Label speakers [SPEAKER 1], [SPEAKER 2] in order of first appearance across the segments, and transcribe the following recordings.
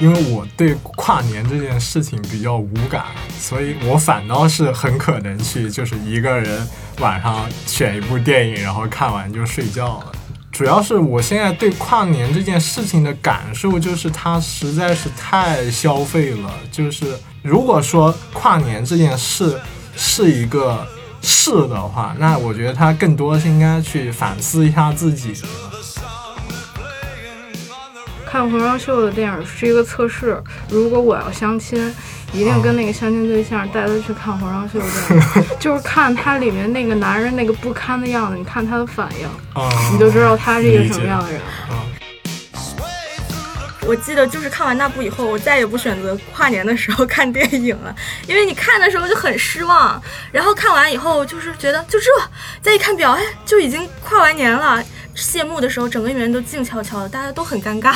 [SPEAKER 1] 因为我对跨年这件事情比较无感，所以我反倒是很可能去，就是一个人晚上选一部电影，然后看完就睡觉了。主要是我现在对跨年这件事情的感受，就是它实在是太消费了。就是如果说跨年这件事是一个事的话，那我觉得他更多是应该去反思一下自己。
[SPEAKER 2] 看红双秀的电影是一个测试，如果我要相亲，一定跟那个相亲对象带他去看红双秀电影，就是看他里面那个男人那个不堪的样子，你看他的反应，你就知道他是一个什么样的人。
[SPEAKER 3] 我记得就是看完那部以后，我再也不选择跨年的时候看电影了，因为你看的时候就很失望，然后看完以后就是觉得就这，再一看表，哎，就已经跨完年了。谢幕的时候，整个演员都静悄悄的，大家都很尴尬，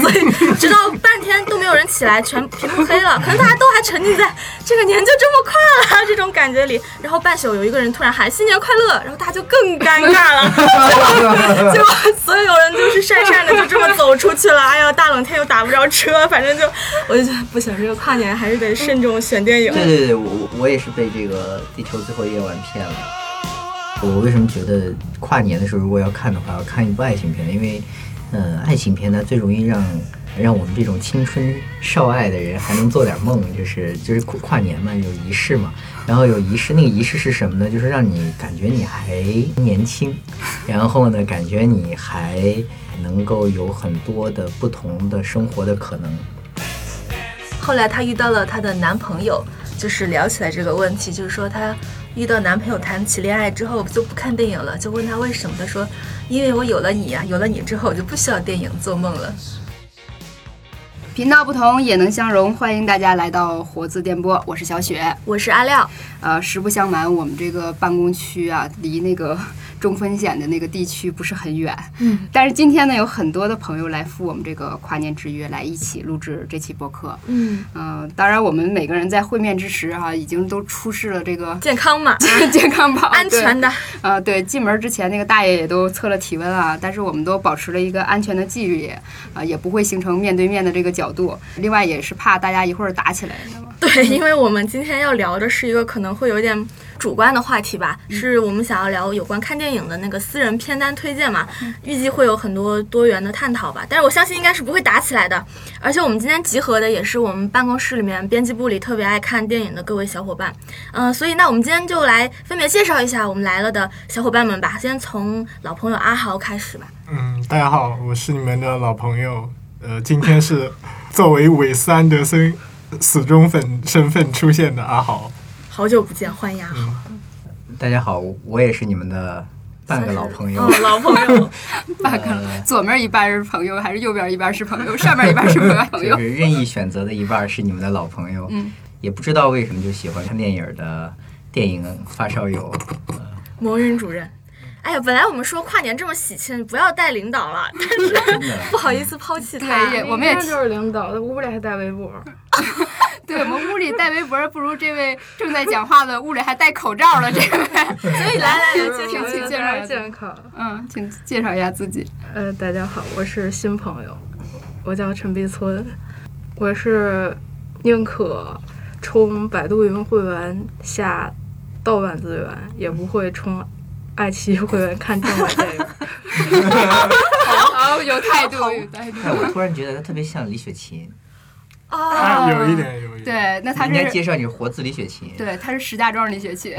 [SPEAKER 3] 所以直到半天都没有人起来，全屏幕黑了，可能大家都还沉浸在这个年就这么快了这种感觉里。然后半宿有一个人突然喊新年快乐，然后大家就更尴尬了，就所有人就是讪讪的就这么走出去了。哎呀，大冷天又打不着车，反正就我就觉得不行，这个跨年还是得慎重选电影。
[SPEAKER 4] 对对对，我我也是被这个《地球最后夜晚》骗了。我为什么觉得跨年的时候如果要看的话，要看一部爱情片？因为，呃，爱情片呢最容易让让我们这种青春少爱的人还能做点梦，就是就是跨跨年嘛，有仪式嘛。然后有仪式，那个仪式是什么呢？就是让你感觉你还年轻，然后呢，感觉你还能够有很多的不同的生活的可能。
[SPEAKER 5] 后来她遇到了她的男朋友，就是聊起来这个问题，就是说她。遇到男朋友谈起恋爱之后就不看电影了，就问他为什么，他说：“因为我有了你呀，有了你之后我就不需要电影做梦了。”
[SPEAKER 6] 频道不同也能相融，欢迎大家来到活字电波，我是小雪，
[SPEAKER 3] 我是阿廖。
[SPEAKER 6] 呃，实不相瞒，我们这个办公区啊，离那个。中风险的那个地区不是很远，嗯，但是今天呢，有很多的朋友来赴我们这个跨年之约，来一起录制这期播客，嗯。嗯，当然我们每个人在会面之时哈，已经都出示了这个
[SPEAKER 3] 健康码、
[SPEAKER 6] 健康宝、
[SPEAKER 3] 安全的，
[SPEAKER 6] 呃，对，进门之前那个大爷也都测了体温啊，但是我们都保持了一个安全的距离，啊，也不会形成面对面的这个角度，另外也是怕大家一会儿打起来？
[SPEAKER 3] 对，因为我们今天要聊的是一个可能会有点主观的话题吧，是我们想要聊有关看电影的那个私人片单推荐嘛，预计会有很多多元的探讨吧。但是我相信应该是不会打起来的，而且我们今天集合的也是我们办公室里面编辑部里特别爱看电影的各位小伙伴，嗯，所以那我们今天就来分别介绍一下我们来了的小伙伴们吧。先从老朋友阿豪开始吧。
[SPEAKER 1] 嗯，大家好，我是你们的老朋友，呃，今天是作为韦斯安德森。死忠粉身份出现的阿豪，
[SPEAKER 3] 好久不见，欢迎阿豪。
[SPEAKER 4] 大家好，我也是你们的半个老朋友，
[SPEAKER 3] 老朋友，
[SPEAKER 6] 半个左面一半是朋友，还是右边一半是朋友，上面一半是朋友？
[SPEAKER 4] 就是任意选择的一半是你们的老朋友。嗯，也不知道为什么就喜欢看电影的电影发烧友，
[SPEAKER 3] 魔人主任。哎呀，本来我们说跨年这么喜庆，不要带领导了，但是不好意思抛弃他。
[SPEAKER 6] 对，我们也
[SPEAKER 2] 就是领导，屋里还带围脖。
[SPEAKER 6] 对，我们屋里戴围脖，不如这位正在讲话的屋里还戴口罩的这位。
[SPEAKER 3] 所以来来来，介绍
[SPEAKER 6] 请介绍
[SPEAKER 2] 健康。
[SPEAKER 6] 嗯，请介绍一下自己。
[SPEAKER 2] 呃，大家好，我是新朋友，我叫陈碧村，我是宁可充百度云会员下盗版资源，也不会充。爱奇艺会员看正版电影，
[SPEAKER 6] 好有态度，有态度。
[SPEAKER 4] 我突然觉得他特别像李雪琴，
[SPEAKER 1] 啊，有一点，有一点。
[SPEAKER 6] 对，那他
[SPEAKER 4] 应该介绍你是活字李雪琴。
[SPEAKER 6] 对，他是石家庄李雪琴。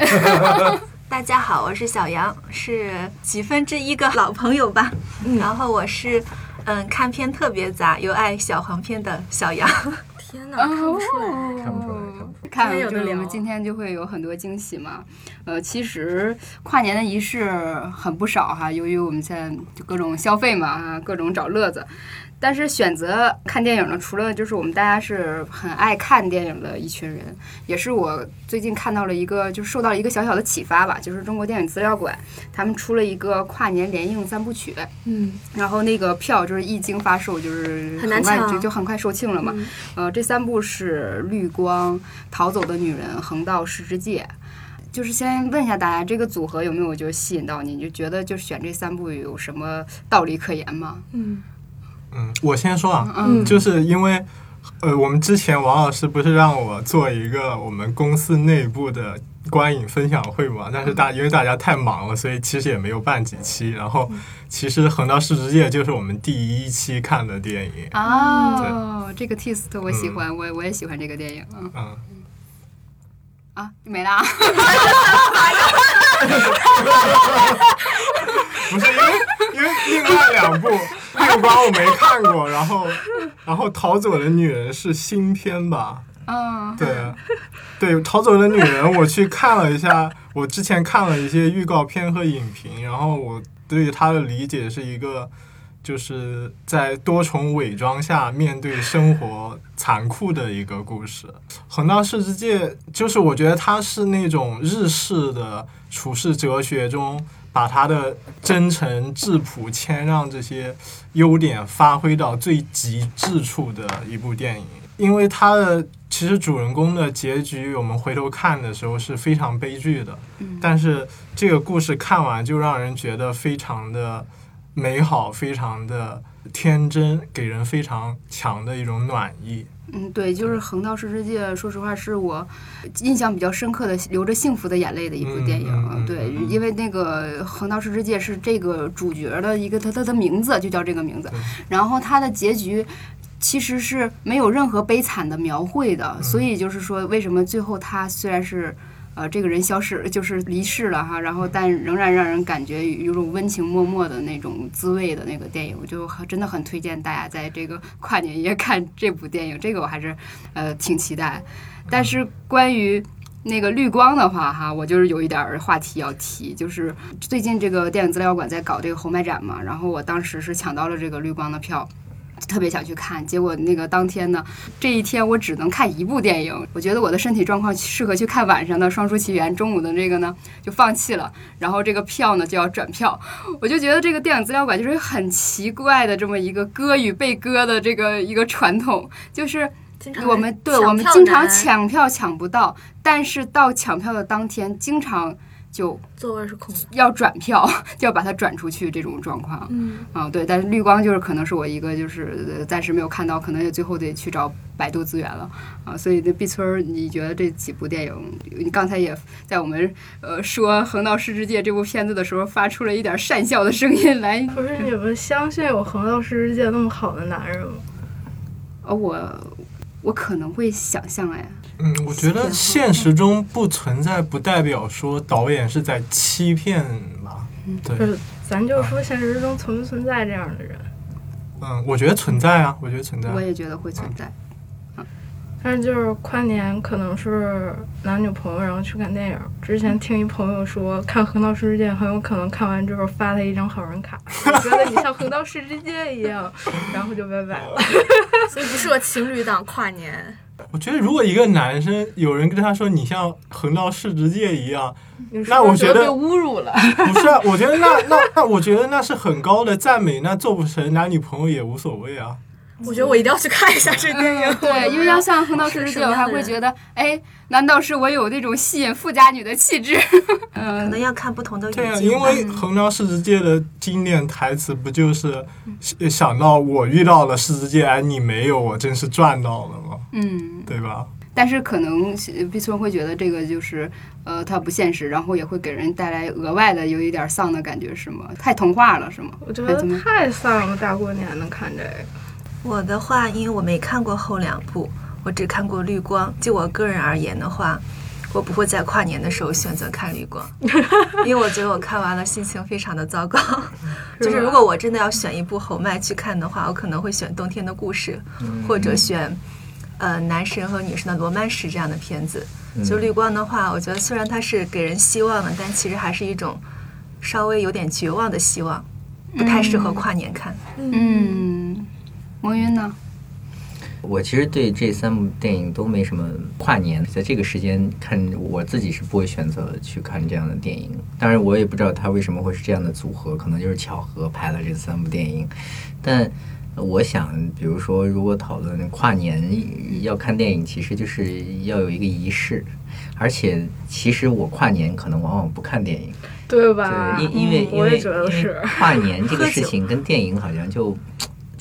[SPEAKER 5] 大家好，我是小杨，是几分之一个老朋友吧。嗯然后我是，嗯，看片特别杂又爱小黄片的小杨。
[SPEAKER 3] 天哪，看不出来，
[SPEAKER 4] 看不出来，
[SPEAKER 6] 看不出来。就是我们今天就会有很多惊喜嘛。呃，其实跨年的仪式很不少哈，由于我们现在就各种消费嘛，各种找乐子。但是选择看电影呢，除了就是我们大家是很爱看电影的一群人，也是我最近看到了一个，就受到一个小小的启发吧，就是中国电影资料馆他们出了一个跨年联映三部曲，嗯，然后那个票就是一经发售就是很快就就很快售罄了嘛，呃，这三部是《绿光》《逃走的女人》《横道世之介》，就是先问一下大家，这个组合有没有就吸引到你？你就觉得就选这三部有什么道理可言吗？
[SPEAKER 1] 嗯。嗯，我先说啊，嗯就是因为呃，我们之前王老师不是让我做一个我们公司内部的观影分享会嘛？但是大因为大家太忙了，所以其实也没有办几期。然后其实《横道世之介》就是我们第一期看的电影。
[SPEAKER 6] 哦，这个 taste 我喜欢，我我也喜欢这个电影。嗯
[SPEAKER 1] 嗯，
[SPEAKER 6] 啊，没啦。
[SPEAKER 1] 不是因为因为另外两部《绿光》我没看过，然后然后《逃走的女人》是新片吧？
[SPEAKER 6] 嗯，
[SPEAKER 1] 对对，《逃走的女人》我去看了一下，我之前看了一些预告片和影评，然后我对于它的理解是一个。就是在多重伪装下面对生活残酷的一个故事，《横道世之介》就是我觉得它是那种日式的处世哲学中，把他的真诚、质朴、谦让这些优点发挥到最极致处的一部电影。因为他的其实主人公的结局，我们回头看的时候是非常悲剧的，但是这个故事看完就让人觉得非常的。美好，非常的天真，给人非常强的一种暖意。
[SPEAKER 6] 嗯，对，就是《横道世之界》，说实话是我印象比较深刻的，流着幸福的眼泪的一部电影。对，因为那个《横道世之界》是这个主角的一个，他他的名字就叫这个名字。然后他的结局其实是没有任何悲惨的描绘的，所以就是说，为什么最后他虽然是。呃，这个人消失就是离世了哈，然后但仍然让人感觉有种温情脉脉的那种滋味的那个电影，我就真的很推荐大家在这个跨年夜看这部电影，这个我还是呃挺期待。但是关于那个绿光的话哈，我就是有一点话题要提，就是最近这个电影资料馆在搞这个红麦展嘛，然后我当时是抢到了这个绿光的票。特别想去看，结果那个当天呢，这一天我只能看一部电影。我觉得我的身体状况适合去看晚上的《双姝奇缘》，中午的这个呢就放弃了。然后这个票呢就要转票，我就觉得这个电影资料馆就是很奇怪的这么一个割与被割的这个一个传统，就是我们对我们经常抢票抢不到，但是到抢票的当天经常。就
[SPEAKER 3] 座位是空的，
[SPEAKER 6] 要转票 就要把它转出去，这种状况。
[SPEAKER 3] 嗯，
[SPEAKER 6] 啊，对，但是绿光就是可能是我一个就是暂时没有看到，可能也最后得去找百度资源了啊。所以这碧村，你觉得这几部电影，你刚才也在我们呃说《横道世之介》这部片子的时候，发出了一点讪笑的声音来。
[SPEAKER 2] 不是你们相信有横道世之介那么好的男人吗？
[SPEAKER 6] 呃，我我可能会想象哎。
[SPEAKER 1] 嗯，我觉得现实中不存在，不代表说导演是在欺骗吧？对，
[SPEAKER 2] 就是咱就说现实中存不存在这样的人？
[SPEAKER 1] 嗯，我觉得存在啊，我觉得存在。
[SPEAKER 6] 我也觉得会存在。
[SPEAKER 2] 嗯，但是就是跨年可能是男女朋友然后去看电影。之前听一朋友说，看《横道世之介》很有可能看完之后发他一张好人卡，我觉得你像横道世之介一样，然后就拜拜了。
[SPEAKER 3] 所以不适合情侣档跨年。
[SPEAKER 1] 我觉得，如果一个男生有人跟他说你像横道世之介一样，那我觉得
[SPEAKER 2] 被侮辱了。
[SPEAKER 1] 不是，我觉得那那那，我觉得那是很高的赞美。那做不成男女朋友也无所谓啊。
[SPEAKER 3] 我觉得我一定要去看一下这电影。
[SPEAKER 6] 对，因为要像横道世之介，我还会觉得，哎，难道是我有那种吸引富家女的气质？
[SPEAKER 5] 嗯，可能要看不同的语
[SPEAKER 1] 境。对啊，因为横道世之介的经典台词不就是想到我遇到了世之介，而你没有，我真是赚到了吗？
[SPEAKER 6] 嗯，
[SPEAKER 1] 对吧？
[SPEAKER 6] 但是可能毕村会觉得这个就是呃，它不现实，然后也会给人带来额外的有一点丧的感觉，是吗？太童话了，是吗？
[SPEAKER 2] 我觉得太丧了，大过年的看这个。
[SPEAKER 5] 我的话，因为我没看过后两部，我只看过绿光。就我个人而言的话，我不会在跨年的时候选择看绿光，因为我觉得我看完了心情非常的糟糕。就是如果我真的要选一部侯麦去看的话，我可能会选《冬天的故事》，或者选呃男神和女神的罗曼史这样的片子。就绿光的话，我觉得虽然它是给人希望的，但其实还是一种稍微有点绝望的希望，不太适合跨年看。
[SPEAKER 6] 嗯。魔云呢？
[SPEAKER 4] 我其实对这三部电影都没什么跨年，在这个时间看，我自己是不会选择去看这样的电影。当然，我也不知道他为什么会是这样的组合，可能就是巧合拍了这三部电影。但我想，比如说，如果讨论跨年要看电影，其实就是要有一个仪式。而且，其实我跨年可能往往不看电影，
[SPEAKER 2] 对吧？
[SPEAKER 4] 因因为因为
[SPEAKER 2] 因为
[SPEAKER 4] 跨年这个事情跟电影好像就。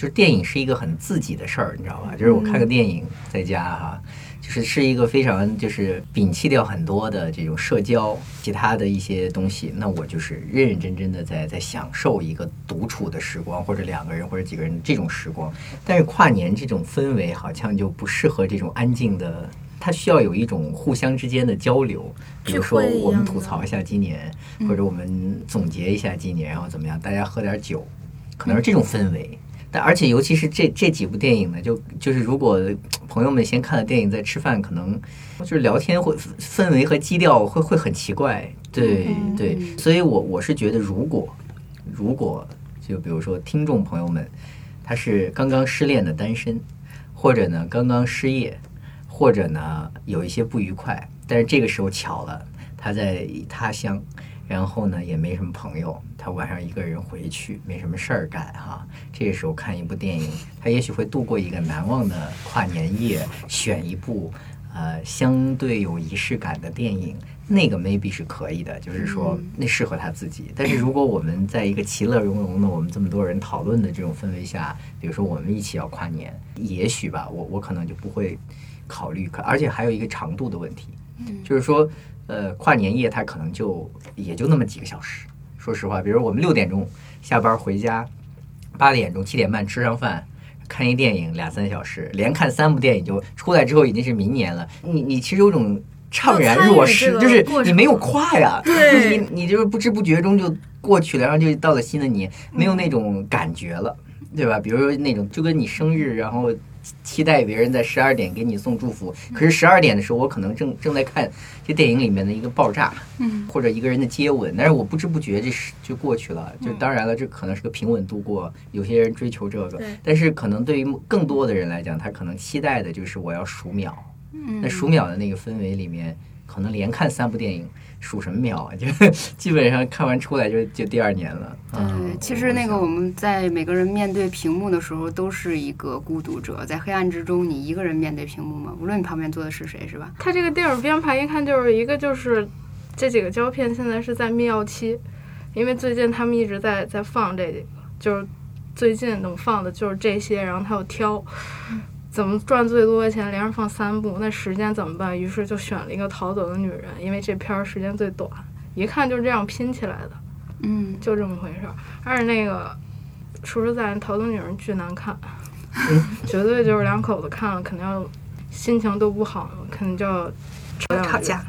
[SPEAKER 4] 就是电影是一个很自己的事儿，你知道吧？就是我看个电影在家哈、就是是一个非常就是摒弃掉很多的这种社交其他的一些东西，那我就是认认真真的在在享受一个独处的时光，或者两个人或者几个人这种时光。但是跨年这种氛围好像就不适合这种安静的。它需要有一种互相之间的交流，比如说我们吐槽一下今年，或者我们总结一下今年，然后怎么样，大家喝点酒，可能是这种氛围。但而且尤其是这这几部电影呢，就就是如果朋友们先看了电影再吃饭，可能就是聊天会氛围和基调会会很奇怪。对对，所以我我是觉得，如果如果就比如说听众朋友们，他是刚刚失恋的单身，或者呢刚刚失业，或者呢有一些不愉快，但是这个时候巧了，他在他乡，然后呢也没什么朋友，他晚上一个人回去，没什么事儿干哈。这个时候看一部电影，他也许会度过一个难忘的跨年夜，选一部呃相对有仪式感的电影。那个 maybe 是可以的，就是说那适合他自己。但是如果我们在一个其乐融融的我们这么多人讨论的这种氛围下，比如说我们一起要跨年，也许吧，我我可能就不会考虑，可而且还有一个长度的问题，就是说，呃，跨年夜它可能就也就那么几个小时。说实话，比如我们六点钟下班回家，八点钟七点半吃上饭。看一电影两三小时，连看三部电影就出来之后已经是明年了。你你其实有种怅然若失，就是你没有跨呀，
[SPEAKER 3] 对
[SPEAKER 4] 你你就是不知不觉中就过去了，然后就到了新的年，没有那种感觉了，对吧？比如说那种就跟你生日，然后期待别人在十二点给你送祝福，可是十二点的时候，我可能正正在看这电影里面的一个爆炸，
[SPEAKER 6] 嗯，
[SPEAKER 4] 或者一个人的接吻，但是我不知不觉这是就过去了。就当然了，这可能是个平稳度过，有些人追求这个，但是可能对于更多的人来讲，他可能期待的就是我要数秒。嗯那数秒的那个氛围里面，可能连看三部电影，数什么秒啊？就基本上看完出来就就第二年了。
[SPEAKER 6] 对
[SPEAKER 4] 嗯，
[SPEAKER 6] 其实那个
[SPEAKER 4] 我
[SPEAKER 6] 我们在每个人面对屏幕的时候，都是一个孤独者，在黑暗之中，你一个人面对屏幕嘛，无论你旁边坐的是谁，是吧？
[SPEAKER 2] 他这个电影编排一看就是一个就是这几个胶片现在是在密钥期，因为最近他们一直在在放这几个，就是最近能放的就是这些，然后他又挑。怎么赚最多的钱？连着放三部，那时间怎么办？于是就选了一个《逃走的女人》，因为这片儿时间最短，一看就是这样拼起来的，
[SPEAKER 6] 嗯，
[SPEAKER 2] 就这么回事儿。而且那个，说实在，《逃走女人》巨难看，绝对就是两口子看了肯定要心情都不好，肯定就要吵
[SPEAKER 3] 吵架。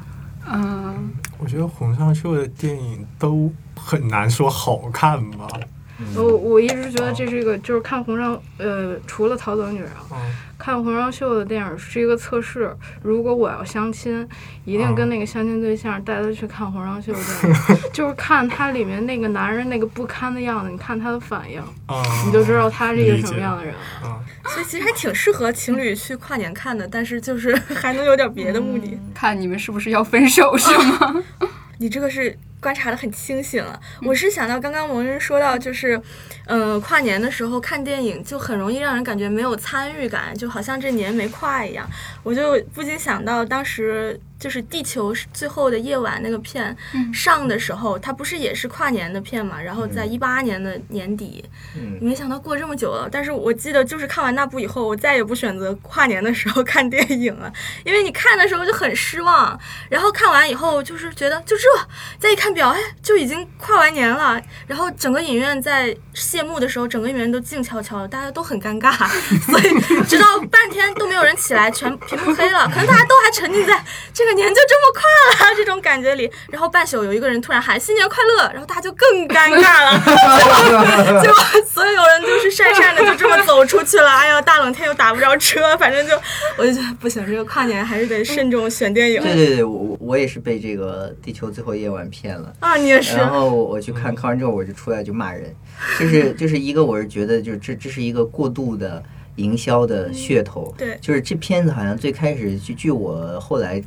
[SPEAKER 6] 嗯，
[SPEAKER 1] 我觉得洪尚秀的电影都很难说好看吧。
[SPEAKER 2] 我我一直觉得这是一个，就是看红裳，呃，除了《逃走的女人》看红裳秀的电影是一个测试。如果我要相亲，一定跟那个相亲对象带他去看红裳秀的电影，就是看他里面那个男人那个不堪的样子，你看他的反应，
[SPEAKER 1] 啊
[SPEAKER 2] 你就知道他是一个什么样的人
[SPEAKER 3] 所以其实还挺适合情侣去跨年看的，但是就是还能有点别的目的。
[SPEAKER 6] 看你们是不是要分手是吗？
[SPEAKER 3] 你这个是观察的很清醒了。我是想到刚刚蒙人说到，就是，嗯、跨年的时候看电影就很容易让人感觉没有参与感，就好像这年没跨一样。我就不禁想到当时就是《地球最后的夜晚》那个片上的时候，它不是也是跨年的片嘛？然后在一八年的年底，
[SPEAKER 4] 嗯
[SPEAKER 3] 没想到过这么久了。但是我记得就是看完那部以后，我再也不选择跨年的时候 看电影了，因为你看的时候就很失望，然后看完以后就是觉得就这，再一看表，哎，就已经跨完年了。然后整个影院在谢幕的时候，整个影院都静悄悄的，大家都很尴尬，所以直到半天都没有人起来，全屏幕黑了，可能大家都还沉浸在这个年就这么快了这种感觉里。然后半宿有一个人突然喊新年快乐，然后大家就更尴尬了，结果所有人就是讪讪的就这么走出去了。哎呀，大冷天又打不着车，反正就我就觉得不行，这个跨年还是得慎重选电影
[SPEAKER 4] 对对对，我我也是被这个《地球最后夜晚》骗了。
[SPEAKER 3] 啊。你也是，
[SPEAKER 4] 然后我去看，看完之后我就出来就骂人，就是就是一个我是觉得就是这这是一个过度的营销的噱头，
[SPEAKER 3] 对
[SPEAKER 4] 就是这片子好像最开始据据我后来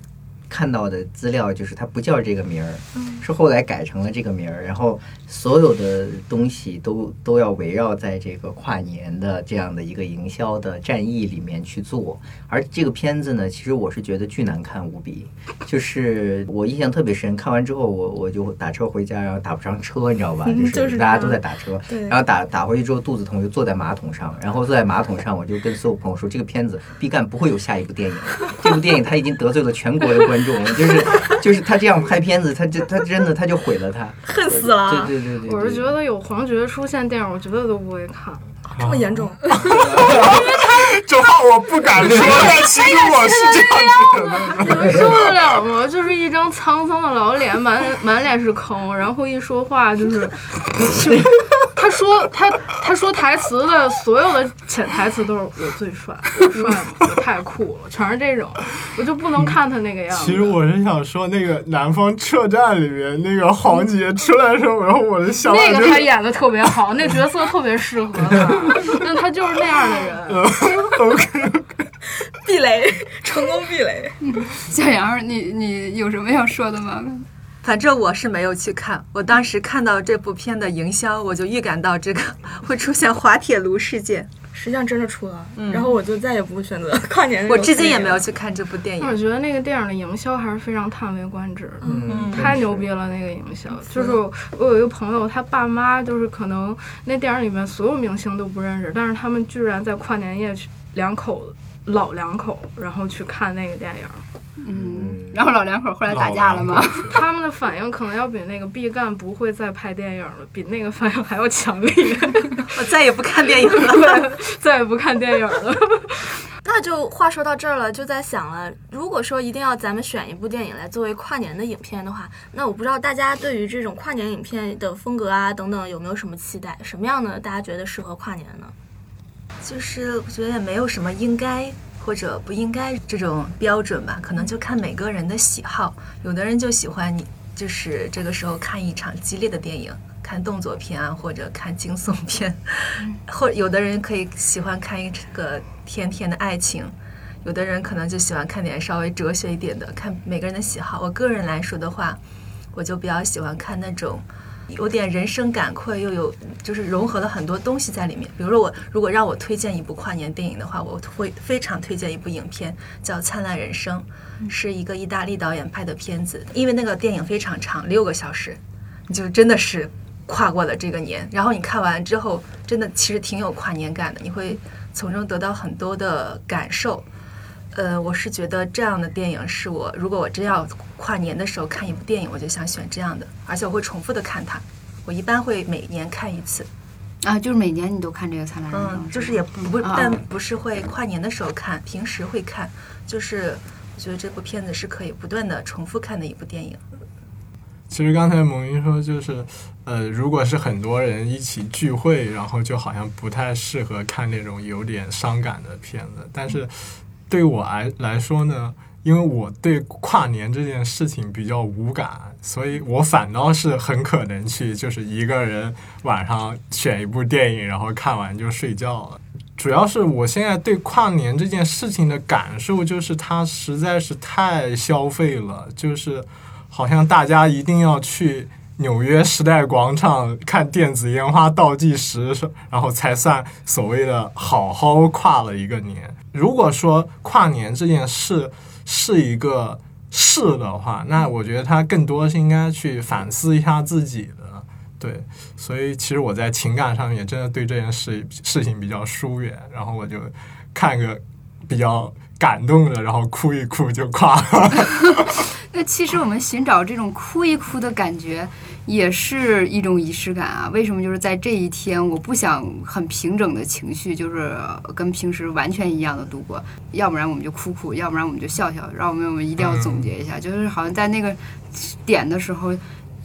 [SPEAKER 4] 看到的资料就是它不叫这个名儿，是后来改成了这个名儿，然后所有的东西都都要围绕在这个跨年的这样的一个营销的战役里面去做。而这个片子呢，其实我是觉得巨难看无比，就是我印象特别深，看完之后我我就打车回家，然后打不上车，你知道吧？
[SPEAKER 3] 嗯
[SPEAKER 4] 就
[SPEAKER 3] 就是是
[SPEAKER 4] 大家都在打车，然后打打回去之后肚子痛，就坐在马桶上，然后坐在马桶上，我就跟所有朋友说，这个片子必干不会有下一部电影，这部电影他已经得罪了全国的观众了，就是就是他这样拍片子，他就他真的他就毁了他，
[SPEAKER 3] 恨死了，
[SPEAKER 4] 对对对对，
[SPEAKER 2] 我是觉
[SPEAKER 4] 得
[SPEAKER 2] 得有黄觉出现电影，我绝对都不会看。
[SPEAKER 3] 这么严重。
[SPEAKER 1] 这话我不敢说，但其实我是这样觉得的。
[SPEAKER 2] 你们受得了吗？就是一张沧桑的老脸，满满脸是坑，然后一说话就是，就 他说他他说台词的所有的潜台词都是我最帅，我帅吗？我太酷了，全是这种，我就不能看他那个样子。
[SPEAKER 1] 其实我是想说，那个《南方车站》里面那个黄杰出来的时候，然后我的想
[SPEAKER 2] 那
[SPEAKER 1] 就是，
[SPEAKER 2] 个他演的特别好，那角色特别适合他，那他就是那样的人。
[SPEAKER 1] OK，
[SPEAKER 3] 避雷，成功避雷。
[SPEAKER 6] 小杨，你你有什么要说的吗？
[SPEAKER 5] 反正我是没有去看，我当时看到这部片的营销，我就预感到这个会出现滑铁卢事件。
[SPEAKER 3] 实际上真的出了，然后我就再也不会选择 跨年。
[SPEAKER 5] 我至今也没有。去看这部电影。
[SPEAKER 2] 我觉得那个电影的营销还是非常叹为观止的。
[SPEAKER 4] 嗯
[SPEAKER 2] 太牛逼了！那个营销，就是我有一个朋友，他爸妈就是可能那电影里面所有明星都不认识，但是他们居然在跨年夜去两口老两口，然后去看那个电影，
[SPEAKER 6] 嗯，然后老两口后来打架了吗？
[SPEAKER 2] 他们的反应可能要比那个毕赣不会再拍电影了，比那个反应还要强烈，
[SPEAKER 5] 我再也不看电影了。
[SPEAKER 2] 再也不看电影了。
[SPEAKER 3] 那就话说到这儿了，就在想了，如果说一定要咱们选一部电影来作为跨年的影片的话，那我不知道大家对于这种跨年影片的风格啊等等有没有什么期待？什么样的大家觉得适合跨年呢？
[SPEAKER 5] 就是我觉得也没有什么应该或者不应该这种标准吧，可能就看每个人的喜好。有的人就喜欢你，就是这个时候看一场激烈的电影，看动作片啊，或者看惊悚片，或有的人可以喜欢看一个甜甜的爱情。有的人可能就喜欢看点稍微哲学一点的，看每个人的喜好。我个人来说的话，我就比较喜欢看那种有点人生感慨，又有就是融合了很多东西在里面。比如说我如果让我推荐一部跨年电影的话，我会非常推荐一部影片，叫《灿烂人生》，是一个意大利导演拍的片子。因为那个电影非常长，六个小时，你就真的是跨过了这个年。然后你看完之后，真的其实挺有跨年感的，你会从中得到很多的感受。呃，我是觉得这样的电影是我，如果我真要跨年的时候看一部电影，我就想选这样的，而且我会重复的看它。我一般会每年看一次，
[SPEAKER 6] 啊，就是每年你都看这个《灿烂人生》
[SPEAKER 5] 嗯，就是也不但不是会跨年的时候看，平时会看。就是我觉得这部片子是可以不断的重复看的一部电影。
[SPEAKER 1] 其实刚才蒙云说，就是呃，如果是很多人一起聚会，然后就好像不太适合看那种有点伤感的片子。但是对我来来说呢，因为我对跨年这件事情比较无感，所以我反倒是很可能去，就是一个人晚上选一部电影，然后看完就睡觉了。主要是我现在对跨年这件事情的感受，就是它实在是太消费了，就是好像大家一定要去纽约时代广场看电子烟花倒计时，然后才算所谓的好好跨了一个年。如果说跨年这件事是一个事的话，那我觉得他更多是应该去反思一下自己的。对，所以其实我在情感上面真的对这件事事情比较疏远，然后我就看个比较感动的，然后哭一哭就跨了。
[SPEAKER 6] 那其实我们寻找这种哭一哭的感觉，也是一种仪式感啊。为什么？就是在这一天，我不想很平整的情绪，就是跟平时完全一样的度过。要不然我们就哭哭，要不然我们就笑笑。让我们我们一定要总结一下，就是好像在那个点的时候，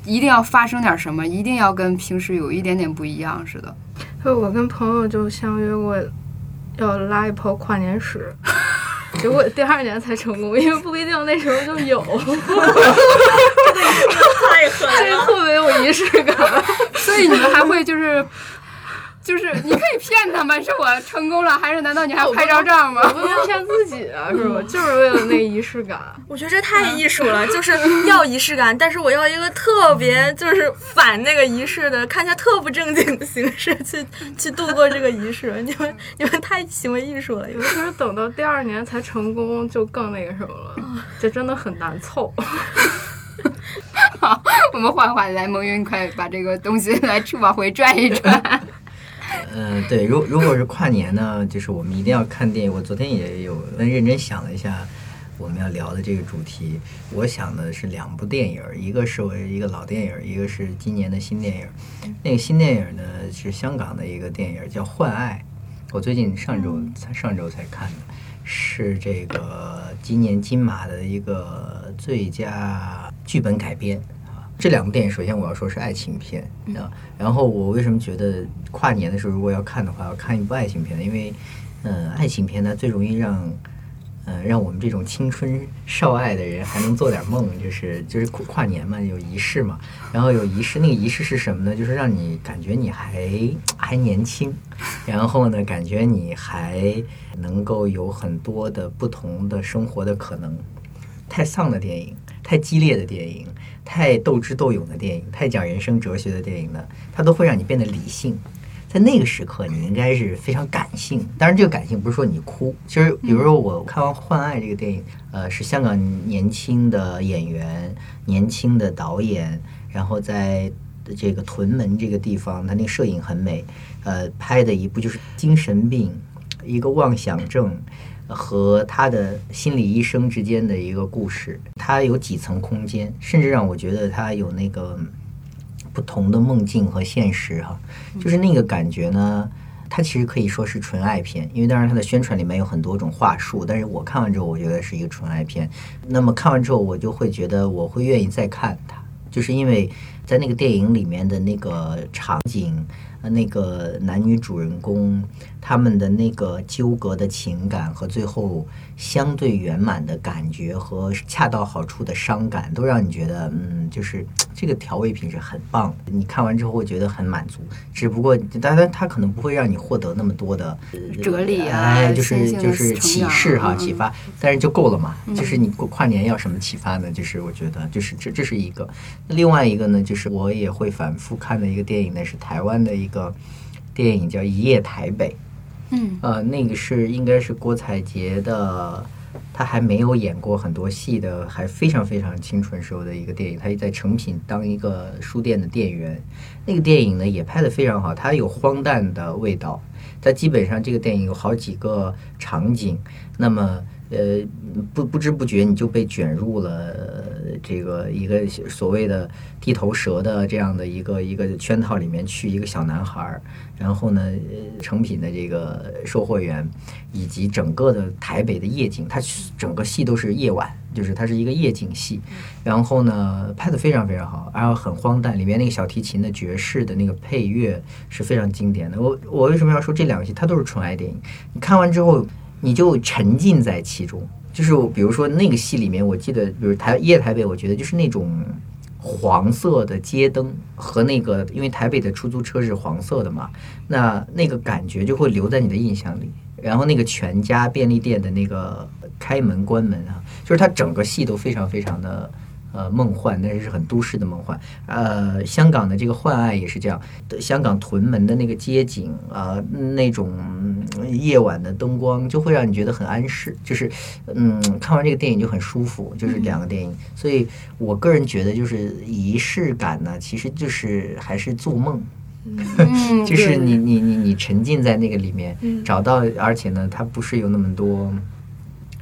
[SPEAKER 6] 一定要发生点什么，一定要跟平时有一点点不一样似的。
[SPEAKER 2] 就我跟朋友就相约过要拉一泡跨年屎，结果第二年才成功，因为不一定那时候就有，
[SPEAKER 3] 太狠
[SPEAKER 2] 这个特别有仪式感。
[SPEAKER 6] 所以你们还会就是。就是你可以骗他们，是我成功了，还是难道你还拍张照吗？
[SPEAKER 2] 我不能骗自己啊，是吧？就是为了那仪式感。
[SPEAKER 3] 我觉得这太艺术了，就是要仪式感，但是我要一个特别就是反那个仪式的，看起来特不正经的形式去去度过这个仪式。你们你们太行为艺术了，
[SPEAKER 2] 其实等到第二年才成功，就更那个什么了，这真的很难凑。
[SPEAKER 6] 好，我们换换来，蒙云，快把这个东西来往回转一转。
[SPEAKER 4] 嗯，对，如如果是跨年呢，就是我们一定要看电影。我昨天也有认真想了一下我们要聊的这个主题，我想的是两部电影，一个是我一个老电影，一个是今年的新电影。那个新电影呢是香港的一个电影，叫《换爱》，我最近上周才上周才看的，是这个今年金马的一个最佳剧本改编。这两部电影，首先我要说是爱情片啊。然后我为什么觉得跨年的时候如果要看的话，要看一部爱情片？因为，嗯，爱情片呢最容易让，嗯，让我们这种青春少爱的人还能做点梦，就是就是跨年嘛，有仪式嘛。然后有仪式，那个仪式是什么呢？就是让你感觉你还还年轻，然后呢，感觉你还能够有很多的不同的生活的可能。太丧的电影，太激烈的电影。太斗智斗勇的电影，太讲人生哲学的电影呢，它都会让你变得理性。在那个时刻，你应该是非常感性。当然，这个感性不是说你哭。其实，比如说我看完《幻爱》这个电影，呃，是香港年轻的演员、年轻的导演，然后在这个屯门这个地方，他那个摄影很美，呃，拍的一部就是精神病，一个妄想症。和他的心理医生之间的一个故事，它有几层空间，甚至让我觉得它有那个不同的梦境和现实哈，就是那个感觉呢，它其实可以说是纯爱片，因为当然它的宣传里面有很多种话术，但是我看完之后，我觉得是一个纯爱片。那么看完之后，我就会觉得我会愿意再看它，就是因为在那个电影里面的那个场景。那个男女主人公他们的那个纠葛的情感和最后相对圆满的感觉和恰到好处的伤感，都让你觉得，嗯，就是这个调味品是很棒。你看完之后会觉得很满足，只不过当然它可能不会让你获得那么多的
[SPEAKER 6] 哲理啊，
[SPEAKER 4] 就是就是启示哈，启发，但是就够了嘛。就是你过跨年要什么启发呢？就是我觉得，就是这这是一个。另外一个呢，就是我也会反复看的一个电影呢，是台湾的。一个电影叫《一夜台北》，
[SPEAKER 6] 嗯，
[SPEAKER 4] 呃，那个是应该是郭采洁的，她还没有演过很多戏的，还非常非常清纯时候的一个电影。她在成品当一个书店的店员，那个电影呢也拍得非常好，它有荒诞的味道。它基本上这个电影有好几个场景，那么。呃，不不知不觉你就被卷入了这个一个所谓的地头蛇的这样的一个一个圈套里面去，一个小男孩儿，然后呢，成品的这个售货员，以及整个的台北的夜景，它整个戏都是夜晚，就是它是一个夜景戏，然后呢，拍的非常非常好，然后很荒诞，里面那个小提琴的爵士的那个配乐是非常经典的。我我为什么要说这两个戏？它都是纯爱电影，你看完之后。你就沉浸在其中，就是比如说那个戏里面，我记得，比如台夜台北，我觉得就是那种黄色的街灯和那个，因为台北的出租车是黄色的嘛，那那个感觉就会留在你的印象里。然后那个全家便利店的那个开门关门啊，就是它整个戏都非常非常的。呃，梦幻，但是是很都市的梦幻。呃，香港的这个幻爱也是这样。香港屯门的那个街景啊，那种夜晚的灯光，就会让你觉得很安适。就是，嗯，看完这个电影就很舒服。就是两个电影，所以我个人觉得，就是仪式感呢，其实就是还是做梦。
[SPEAKER 6] 嗯，
[SPEAKER 4] 就是你你你你沉浸在那个里面，找到，而且呢，它不是有那么多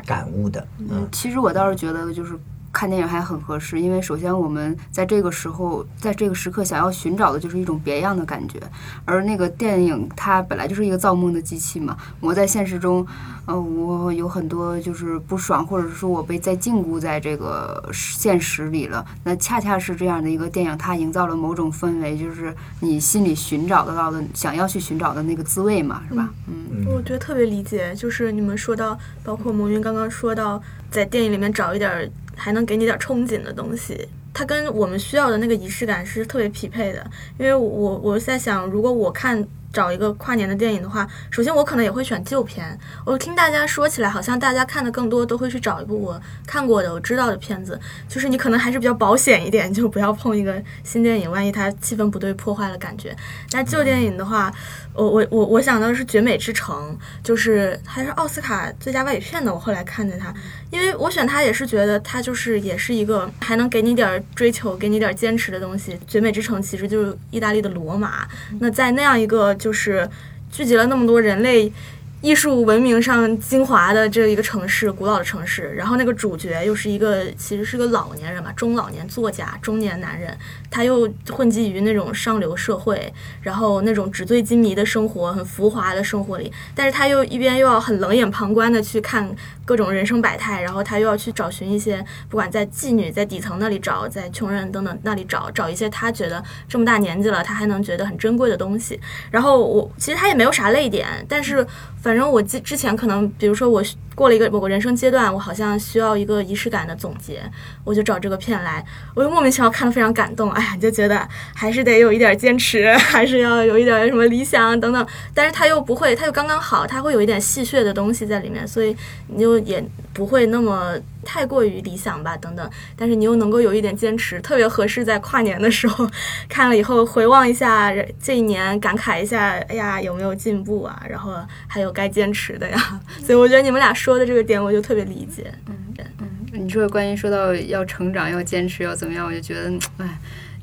[SPEAKER 4] 感悟的。
[SPEAKER 6] 嗯，其实我倒是觉得，就是。看电影还很合适，因为首先我们在这个时候，在这个时刻想要寻找的就是一种别样的感觉，而那个电影它本来就是一个造梦的机器嘛。我在现实中，呃，我有很多就是不爽，或者是说我被再禁锢在这个现实里了。那恰恰是这样的一个电影，它营造了某种氛围，就是你心里寻找得到的、想要去寻找的那个滋味嘛，是吧？
[SPEAKER 3] 嗯，我觉得特别理解，就是你们说到，包括魔云刚刚说到，在电影里面找一点。还能给你点憧憬的东西，它跟我们需要的那个仪式感是特别匹配的。因为我我在想，如果我看找一个跨年的电影的话，首先我可能也会选旧片。我听大家说起来，好像大家看的更多都会去找一部我看过的、我知道的片子。就是你可能还是比较保险一点，就不要碰一个新电影，万一它气氛不对，破坏了感觉。但旧电影的话，我我我我想到的是《绝美之城》，就是还是奥斯卡最佳外语片的。我后来看见它，因为我选它也是觉得它就是也是一个还能给你点儿追求、给你点儿坚持的东西。《绝美之城》其实就是意大利的罗马，那在那样一个就是聚集了那么多人类。艺术文明上精华的这一个城市，古老的城市，然后那个主角又是一个，其实是个老年人吧，中老年作家，中年男人，他又混迹于那种上流社会，然后那种纸醉金迷的生活，很浮华的生活里，但是他又一边又要很冷眼旁观的去看各种人生百态，然后他又要去找寻一些，不管在妓女在底层那里找，在穷人等等那里找，找一些他觉得这么大年纪了，他还能觉得很珍贵的东西。然后我其实他也没有啥泪点，但是。反正我之之前可能，比如说我过了一个某个人生阶段，我好像需要一个仪式感的总结，我就找这个片来，我就莫名其妙看得非常感动啊，哎呀，就觉得还是得有一点坚持，还是要有一点什么理想等等，但是他又不会，他又刚刚好，他会有一点戏谑的东西在里面，所以你就也不会那么。太过于理想吧，等等，但是你又能够有一点坚持，特别合适在跨年的时候 看了以后回望一下这一年，感慨一下，哎呀，有没有进步啊？然后还有该坚持的呀。所以我觉得你们俩说的这个点，我就特别理解。
[SPEAKER 6] 嗯嗯，你说关于说到要成长、要坚持、要怎么样，我就觉得，哎，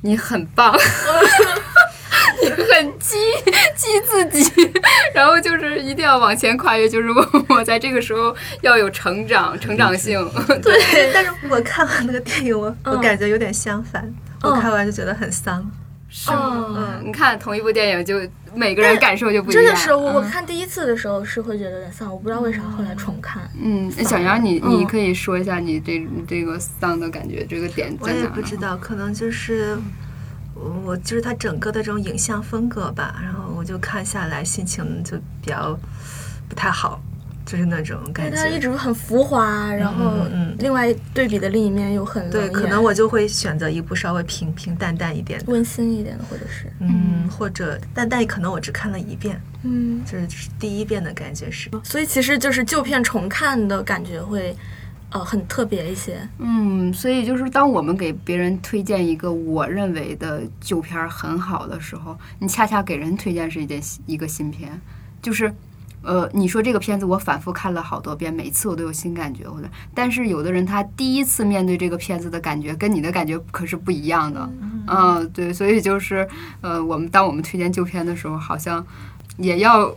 [SPEAKER 6] 你很棒。你很激激自己，然后就是一定要往前跨越，就是我我在这个时候要有成长、成长性。
[SPEAKER 5] 对，但是我看完那个电影，我我感觉有点相反，我看完就觉得很丧。
[SPEAKER 6] 是嗯，你看同一部电影，就每个人感受就不一
[SPEAKER 3] 样。真的是，我我看第一次的时候是会觉得有点丧，我不知道为啥后来重看。
[SPEAKER 6] 嗯，小杨，你你可以说一下你这这个丧的感觉，这个点在哪？
[SPEAKER 5] 我也不知道，可能就是。我就是它整个的这种影像风格吧，然后我就看下来心情就比较不太好，就是那种感觉。
[SPEAKER 3] 它一直很浮华，然后嗯，另外对比的另一面又很
[SPEAKER 5] 对，可能我就会选择一部稍微平平淡淡一点、
[SPEAKER 3] 温馨一点的，或者是
[SPEAKER 5] 嗯，或者淡淡可能我只看了一遍，嗯，就是第一遍的感觉是，
[SPEAKER 3] 所以其实就是旧片重看的感觉会。呃，很特别一些。
[SPEAKER 6] 嗯，所以就是当我们给别人推荐一个我认为的旧片儿很好的时候，你恰恰给人推荐是一件一个新片，就是，呃，你说这个片子我反复看了好多遍，每次我都有新感觉，我的，但是有的人他第一次面对这个片子的感觉跟你的感觉可是不一样的。嗯，对，所以就是，呃，我们当我们推荐旧片的时候，好像也要。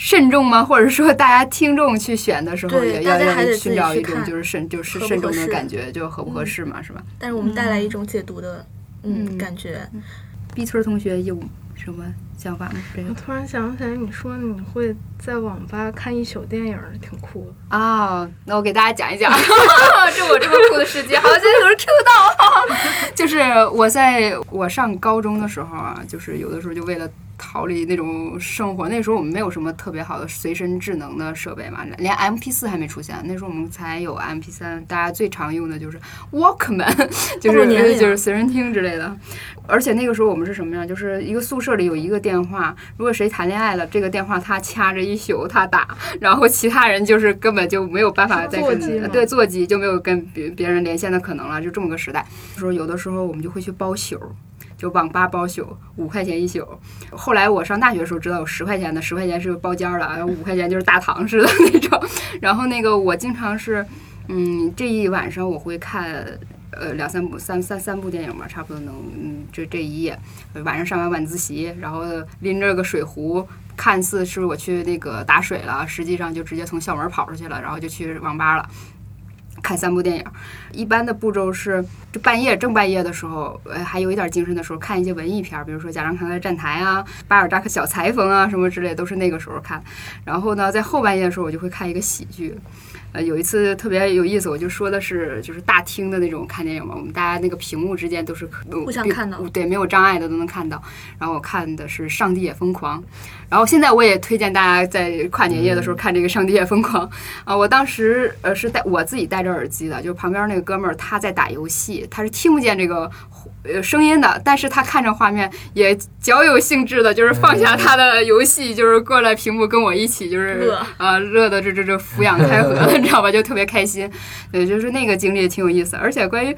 [SPEAKER 6] 慎重吗？或者说，大家听众去选的时候，也要要寻找一种就是慎就是慎重的感觉，就合不合适嘛，是吧？
[SPEAKER 3] 但是我们带来一种解读的嗯感觉。
[SPEAKER 6] B 村同学有什么想法吗？
[SPEAKER 2] 我突然想起来，你说你会在网吧看一宿电影，挺酷
[SPEAKER 6] 的啊。那我给大家讲一讲，这我这么酷的事迹，好像有人听得到。就是我在我上高中的时候啊，就是有的时候就为了。逃离那种生活，那时候我们没有什么特别好的随身智能的设备嘛，连 M P 四还没出现，那时候我们才有 M P 三，大家最常用的就是 Walkman，就是就是随身听之类的。而且那个时候我们是什么样？就是一个宿舍里有一个电话，如果谁谈恋爱了，这个电话他掐着一宿他打，然后其他人就是根本就没有办法再跟对座机就没有跟别别人连线的可能了，就这么个时代。说有的时候我们就会去包宿。就网吧包宿五块钱一宿，后来我上大学的时候知道有十块钱的，十块钱是包间儿的，五块钱就是大堂似的那种。然后那个我经常是，嗯，这一晚上我会看呃两三部三三三部电影吧，差不多能嗯这这一夜晚上上完晚自习，然后拎着个水壶，看似是我去那个打水了，实际上就直接从校门跑出去了，然后就去网吧了。看三部电影，一般的步骤是，就半夜正半夜的时候，呃，还有一点精神的时候，看一些文艺片，比如说《贾樟柯的站台》啊，《巴尔扎克小裁缝》啊，什么之类，都是那个时候看。然后呢，在后半夜的时候，我就会看一个喜剧。呃，有一次特别有意思，我就说的是，就是大厅的那种看电影嘛，我们大家那个屏幕之间都是
[SPEAKER 3] 互相看到，
[SPEAKER 6] 对，没有障碍的都能看到。然后我看的是《上帝也疯狂》，然后现在我也推荐大家在跨年夜的时候看这个《上帝也疯狂》啊。我当时呃是戴我自己戴着耳机的，就旁边那个哥们儿他在打游戏，他是听不见这个呃声音的，但是他看着画面也较有兴致的，就是放下他的游戏，就是过来屏幕跟我一起就是
[SPEAKER 3] 乐
[SPEAKER 6] 啊乐的这这这抚养开合了，你知道吧？就特别开心。对，就是那个经历也挺有意思。而且关于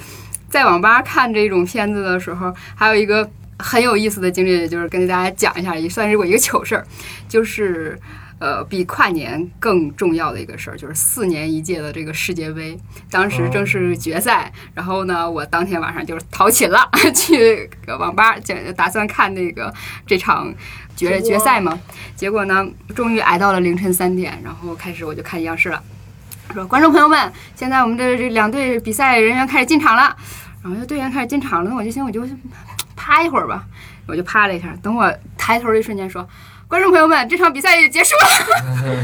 [SPEAKER 6] 在网吧看这种片子的时候，还有一个很有意思的经历，就是跟大家讲一下，也算是我一个糗事儿，就是。呃，比跨年更重要的一个事儿，就是四年一届的这个世界杯，当时正是决赛，然后呢，我当天晚上就是逃寝了，去网吧，就打算看那个这场决决赛嘛。结果呢，终于挨到了凌晨三点，然后开始我就看央视了，说观众朋友们，现在我们的这两队比赛人员开始进场了，然后就队员开始进场了，那我就行，我就趴一会儿吧，我就趴了一下，等我抬头的一瞬间说。观众朋友们，这场比赛也结束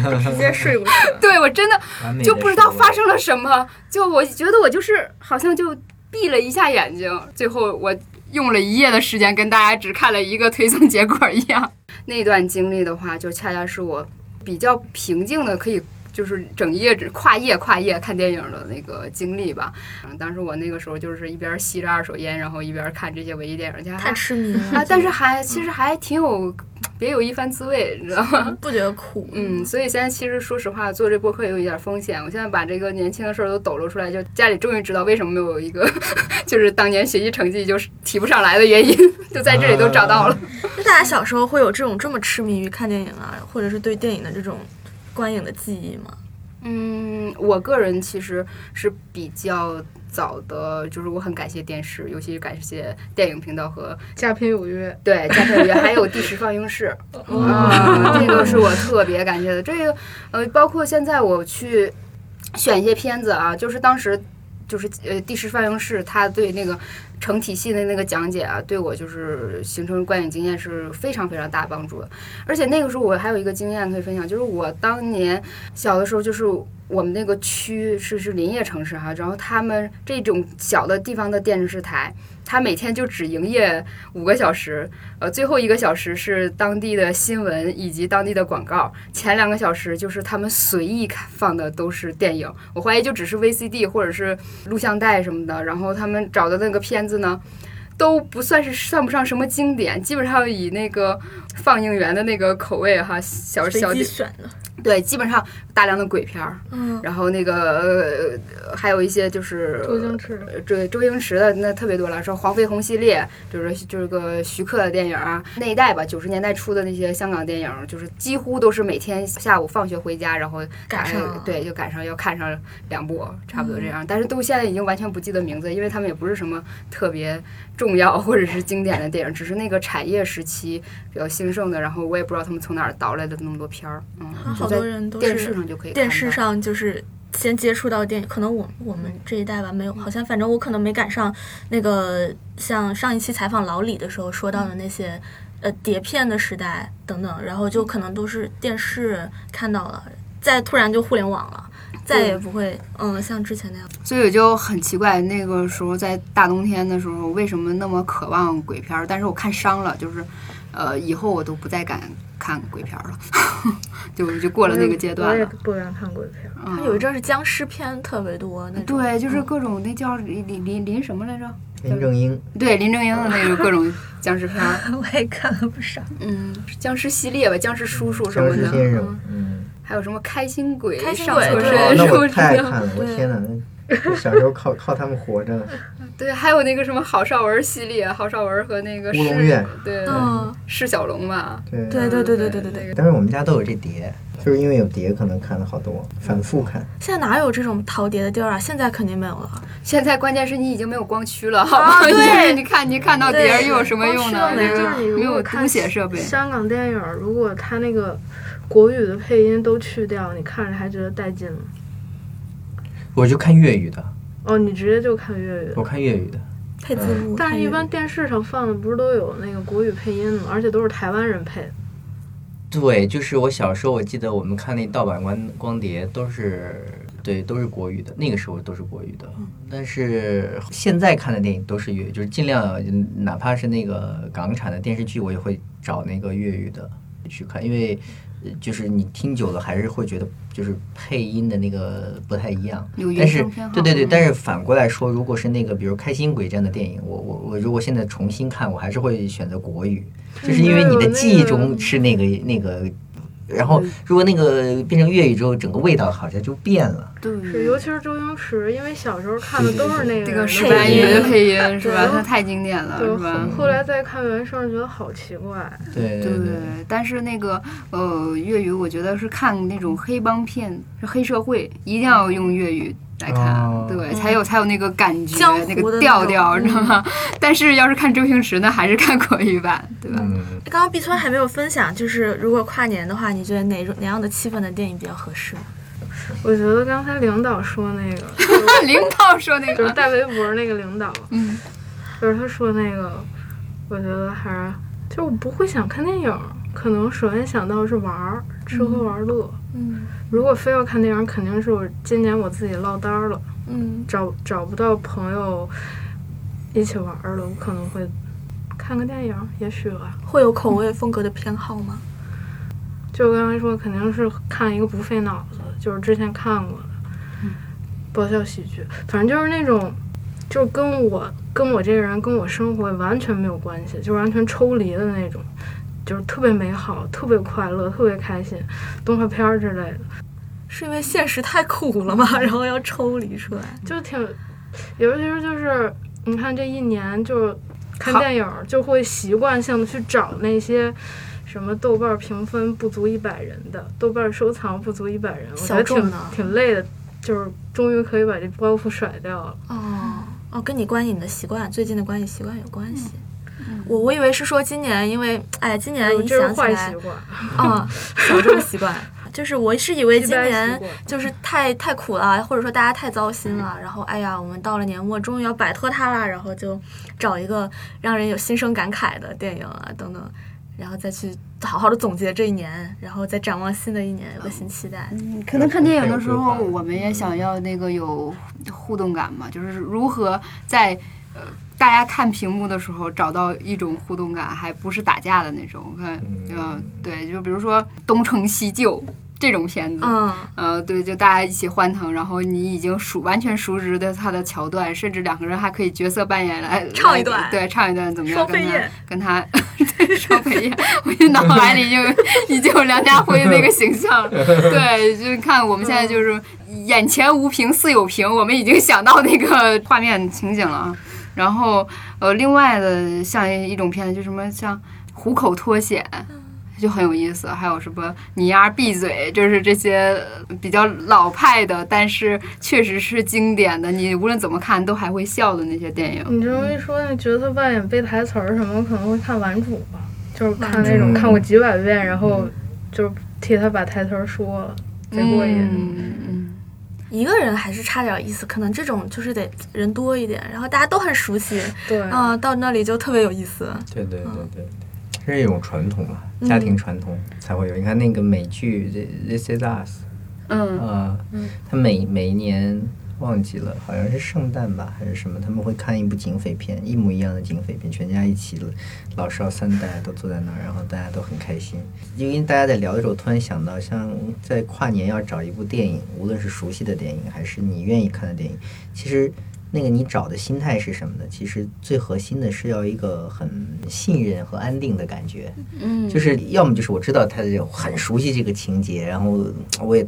[SPEAKER 6] 了，
[SPEAKER 3] 直接睡过去了。
[SPEAKER 6] 对我真的就不知道发生了什么，就我觉得我就是好像就闭了一下眼睛，最后我用了一夜的时间跟大家只看了一个推送结果一样。那段经历的话，就恰恰是我比较平静的，可以就是整夜只跨夜跨夜看电影的那个经历吧。嗯，当时我那个时候就是一边吸着二手烟，然后一边看这些文艺电影，还
[SPEAKER 3] 太痴迷了
[SPEAKER 6] 啊，但是还其实还挺有别有一番滋味，你知道吗？
[SPEAKER 3] 不觉得苦。
[SPEAKER 6] 嗯，所以现在其实说实话，做这播客也有一点风险。我现在把这个年轻的事儿都抖露出来，就家里终于知道为什么没有一个，就是当年学习成绩就是提不上来的原因，就在这里都找到了。
[SPEAKER 3] 那大家小时候会有这种这么痴迷于看电影啊，或者是对电影的这种观影的记忆吗？
[SPEAKER 6] 嗯，我个人其实是比较早的，就是我很感谢电视，尤其是感谢电影频道和
[SPEAKER 2] 佳片有约，
[SPEAKER 6] 对家庭园还有第十放映室。啊，这个是我特别感谢的。这个呃，包括现在我去选一些片子啊，就是当时就是呃第十放映室，他对那个成体系的那个讲解啊，对我就是形成观影经验是非常非常大帮助的。而且那个时候我还有一个经验可以分享，就是我当年小的时候，就是我们那个区是是林业城市哈，然后他们这种小的地方的电视台。它每天就只营业五个小时，呃，最后一个小时是当地的新闻以及当地的广告，前两个小时就是他们随意看放的都是电影，我怀疑就只是 VCD 或者是录像带什么的，然后他们找的那个片子呢。都不算是算不上什么经典，基本上以那个放映员的那个口味哈，小小。对，基本上大量的鬼片儿，
[SPEAKER 3] 嗯，
[SPEAKER 6] 然后那个、呃、还有一些就是
[SPEAKER 2] 周星驰的
[SPEAKER 6] 呃对周星驰的那特别多了，说黄飞鸿系列，就是就是个徐克的电影啊，那一代吧，九十年代初的那些香港电影，就是几乎都是每天下午放学回家，然后
[SPEAKER 3] 赶上了
[SPEAKER 6] 对，就赶上要看上两部，差不多这样。但是都现在已经完全不记得名字，因为他们也不是什么特别重要或者是经典的电影，只是那个产业时期比较兴盛的，然后我也不知道他们从哪儿倒来的那么多片儿，嗯，
[SPEAKER 3] 好多人都
[SPEAKER 6] 电视
[SPEAKER 3] 是
[SPEAKER 6] 上就可以
[SPEAKER 3] 电视上就是先接触到电影，可能我我们这一代吧没有，好像反正我可能没赶上那个像上一期采访老李的时候说到的那些。呃，碟片的时代等等，然后就可能都是电视看到了，再突然就互联网了，再也不会嗯像之前那样。
[SPEAKER 6] 所以我就很奇怪，那个时候在大冬天的时候，为什么那么渴望鬼片儿？但是我看伤了，就是，呃，以后我都不再敢看鬼片儿了，就就过了那个阶段
[SPEAKER 2] 我也
[SPEAKER 6] 了。
[SPEAKER 2] 不敢看鬼片。
[SPEAKER 6] 嗯
[SPEAKER 3] 有一阵儿是僵尸片特别多那种，
[SPEAKER 6] 对，就是
[SPEAKER 3] 嗯
[SPEAKER 6] 各种那叫林林林林什么来着？
[SPEAKER 4] 林正英，
[SPEAKER 6] 对，林正英的那个各种僵尸片儿，
[SPEAKER 5] 我也看了不少。
[SPEAKER 6] 嗯，僵尸系列吧，僵尸叔叔什么的，
[SPEAKER 4] 僵尸先生
[SPEAKER 6] 嗯，
[SPEAKER 4] 嗯，
[SPEAKER 6] 还有什么开心鬼、
[SPEAKER 3] 开心
[SPEAKER 6] 上错
[SPEAKER 3] 鬼对
[SPEAKER 4] 哦，
[SPEAKER 6] 身什么
[SPEAKER 4] 那我太看了，我
[SPEAKER 3] 对
[SPEAKER 4] 天哪，那小时候靠靠他们活着。
[SPEAKER 6] 对，还有那个什么郝邵文系列，郝邵文和那个释
[SPEAKER 4] 乌龙院
[SPEAKER 6] 对，
[SPEAKER 3] 嗯，
[SPEAKER 6] 释小龙吧，
[SPEAKER 4] 对
[SPEAKER 3] 对对对对对对对。
[SPEAKER 4] 但是我们家都有这碟，就是因为有碟，可能看了好多，反复看。
[SPEAKER 3] 现在哪有这种淘碟的地儿啊？现在肯定没有了。
[SPEAKER 6] 现在关键是你已经没有光驱了？
[SPEAKER 3] 对
[SPEAKER 6] 你看你看到碟儿又有什么用呢？没有
[SPEAKER 2] 果看
[SPEAKER 6] 读写设备。
[SPEAKER 2] 香港电影，如果它那个国语的配音都去掉，你看着还觉得带劲吗？
[SPEAKER 4] 我就看粤语的，
[SPEAKER 2] 哦，你直接就看粤语的
[SPEAKER 4] 我。看粤语的。
[SPEAKER 3] 配字幕，
[SPEAKER 2] 但是，一般电视上放的不是都有那个国语配音吗？而且都是台湾人配的。
[SPEAKER 4] 对，就是我小时候，我记得我们看那盗版光光碟都是，对，都是国语的。那个时候都是国语的，但是现在看的电影都是粤语，就是尽量哪怕是那个港产的电视剧，我也会找那个粤语的去看，因为就是你听久了还是会觉得就是配音的那个不太一样但是对对对，
[SPEAKER 6] 嗯
[SPEAKER 4] 但是反过来说，如果是那个比如《开心鬼》这样的电影，我我我如果现在重新看，我还是会选择国语，就是因为你的记忆中是那个那个。然后，如果那个变成粤语之后，整个味道好像就变了。
[SPEAKER 6] 对，
[SPEAKER 2] 是，尤其是周星驰，因为小时候看的都是那个
[SPEAKER 6] 这个
[SPEAKER 2] 人
[SPEAKER 6] 石斑鱼的配音是吧？
[SPEAKER 2] 对
[SPEAKER 6] 它太经典了，
[SPEAKER 2] 对
[SPEAKER 6] 是吧？
[SPEAKER 2] 后来再看原声，觉得好奇怪。
[SPEAKER 4] 对
[SPEAKER 6] 对对，但是那个呃粤语，我觉得是看那种黑帮片、是黑社会，一定要用粤语来看，
[SPEAKER 4] 哦
[SPEAKER 6] 对，才有才有那个感觉那个调调，你知道吗？但是要是看周星驰，那还是看国语版，对吧？
[SPEAKER 4] 嗯，
[SPEAKER 3] 刚刚碧村还没有分享，就是如果跨年的话，你觉得哪种哪样的气氛的电影比较合适？
[SPEAKER 2] 我觉得刚才领导说那个，
[SPEAKER 6] 领导说那个
[SPEAKER 2] 就是
[SPEAKER 6] 个，
[SPEAKER 2] 带围脖那个领导，
[SPEAKER 6] 嗯，
[SPEAKER 2] 就是他说那个，我觉得还是就我不会想看电影，可能首先想到是玩儿，吃喝玩乐。
[SPEAKER 3] 嗯
[SPEAKER 2] 如果非要看电影，肯定是我今年我自己落单儿了，
[SPEAKER 3] 嗯。
[SPEAKER 2] 找找不到朋友一起玩儿了，我可能会看个电影，也许吧。
[SPEAKER 3] 会有口味风格的偏好吗？
[SPEAKER 2] 就我刚才说，肯定是看一个不费脑子，就是之前看过的嗯。爆笑喜剧，反正就是那种，就跟我跟我这个人跟我生活完全没有关系，就完全抽离的那种，就是特别美好、特别快乐、特别开心，动画片儿之类的，
[SPEAKER 3] 是因为现实太苦了吗？然后要抽离出来？
[SPEAKER 2] 就挺，尤其是就是你看这一年就看电影儿就会习惯性的去找那些。什么豆瓣儿评分不足一百人的，豆瓣儿收藏不足一百人，我觉得挺挺累的，就是终于可以把这包袱甩掉了。
[SPEAKER 3] 哦哦，跟你观影的习惯、最近的观影习惯有关系。我我以为是说今年，因为哎，今年一想起来
[SPEAKER 2] 坏习，惯，
[SPEAKER 3] 啊，小众习惯，就是我是以为今年就是太太苦了，或者说大家太糟心了，然后哎呀，我们到了年末，终于要摆脱它了，然后就找一个让人有心生感慨的电影啊等等，然后再去好好的总结这一年，然后再展望新的一年，有个新期待。
[SPEAKER 6] 嗯可能看电影的时候，我们也想要那个有互动感嘛，就是如何在呃大家看屏幕的时候找到一种互动感，还不是打架的那种。我看，嗯，对，就比如说《东成西就》这种片子，
[SPEAKER 3] 嗯，
[SPEAKER 6] 呃，对，就大家一起欢腾，然后你已经熟完全熟知的他的桥段，甚至两个人还可以角色扮演来来
[SPEAKER 3] 唱一段
[SPEAKER 6] 对，唱一段怎么样？跟他跟他对 双飞燕，我的脑海里就已经有梁家辉那个形象了。对，就是看我们现在就是眼前无屏似有屏，我们已经想到那个画面情景了啊。然后呃，另外的像一种片子，就什么像虎口脱险。就很有意思，还有什么你丫闭嘴，就是这些比较老派的，但是确实是经典的，你无论怎么看都还会笑的那些电影。
[SPEAKER 2] 你这么一说，那角色扮演背台词儿什么，我可能会看顽主吧，就是看那种看过几百遍，然后就是替他把台词儿说了，贼过瘾。
[SPEAKER 6] 嗯嗯，
[SPEAKER 3] 一个人还是差点意思，可能这种就是得人多一点，然后大家都很熟悉，
[SPEAKER 2] 对，
[SPEAKER 3] 啊、到那里就特别有意思。
[SPEAKER 4] 对对对对，这是一种传统嘛，家庭传统才会有。你看那个美剧《This Is Us》，
[SPEAKER 6] 嗯。
[SPEAKER 4] 啊，他每每一年忘记了，好像是圣诞吧还是什么，他们会看一部警匪片，一模一样的警匪片，全家一起，老少三代都坐在那儿，然后大家都很开心。因为大家在聊的时候，突然想到，像在跨年要找一部电影，无论是熟悉的电影还是你愿意看的电影，其实。那个你找的心态是什么呢？其实最核心的是要一个很信任和安定的感觉。
[SPEAKER 6] 嗯，
[SPEAKER 4] 就是要么就是我知道他很熟悉这个情节，然后我也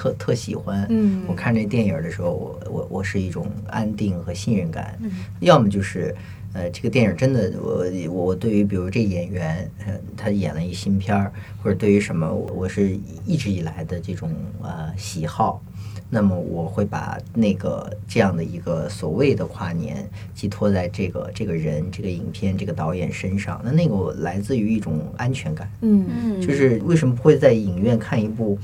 [SPEAKER 4] 特特喜欢。
[SPEAKER 3] 嗯
[SPEAKER 4] 我看这电影的时候，我我我是一种安定和信任感。要么就是。呃，这个电影真的，我我我对于比如这演员，呃，他演了一新片儿，或者对于什么，我我是一直以来的这种呃喜好，那么我会把那个这样的一个所谓的跨年寄托在这个这个人、这个影片、这个导演身上。那那个我来自于一种安全感，
[SPEAKER 3] 嗯
[SPEAKER 6] 嗯
[SPEAKER 4] 就是为什么会在影院看一部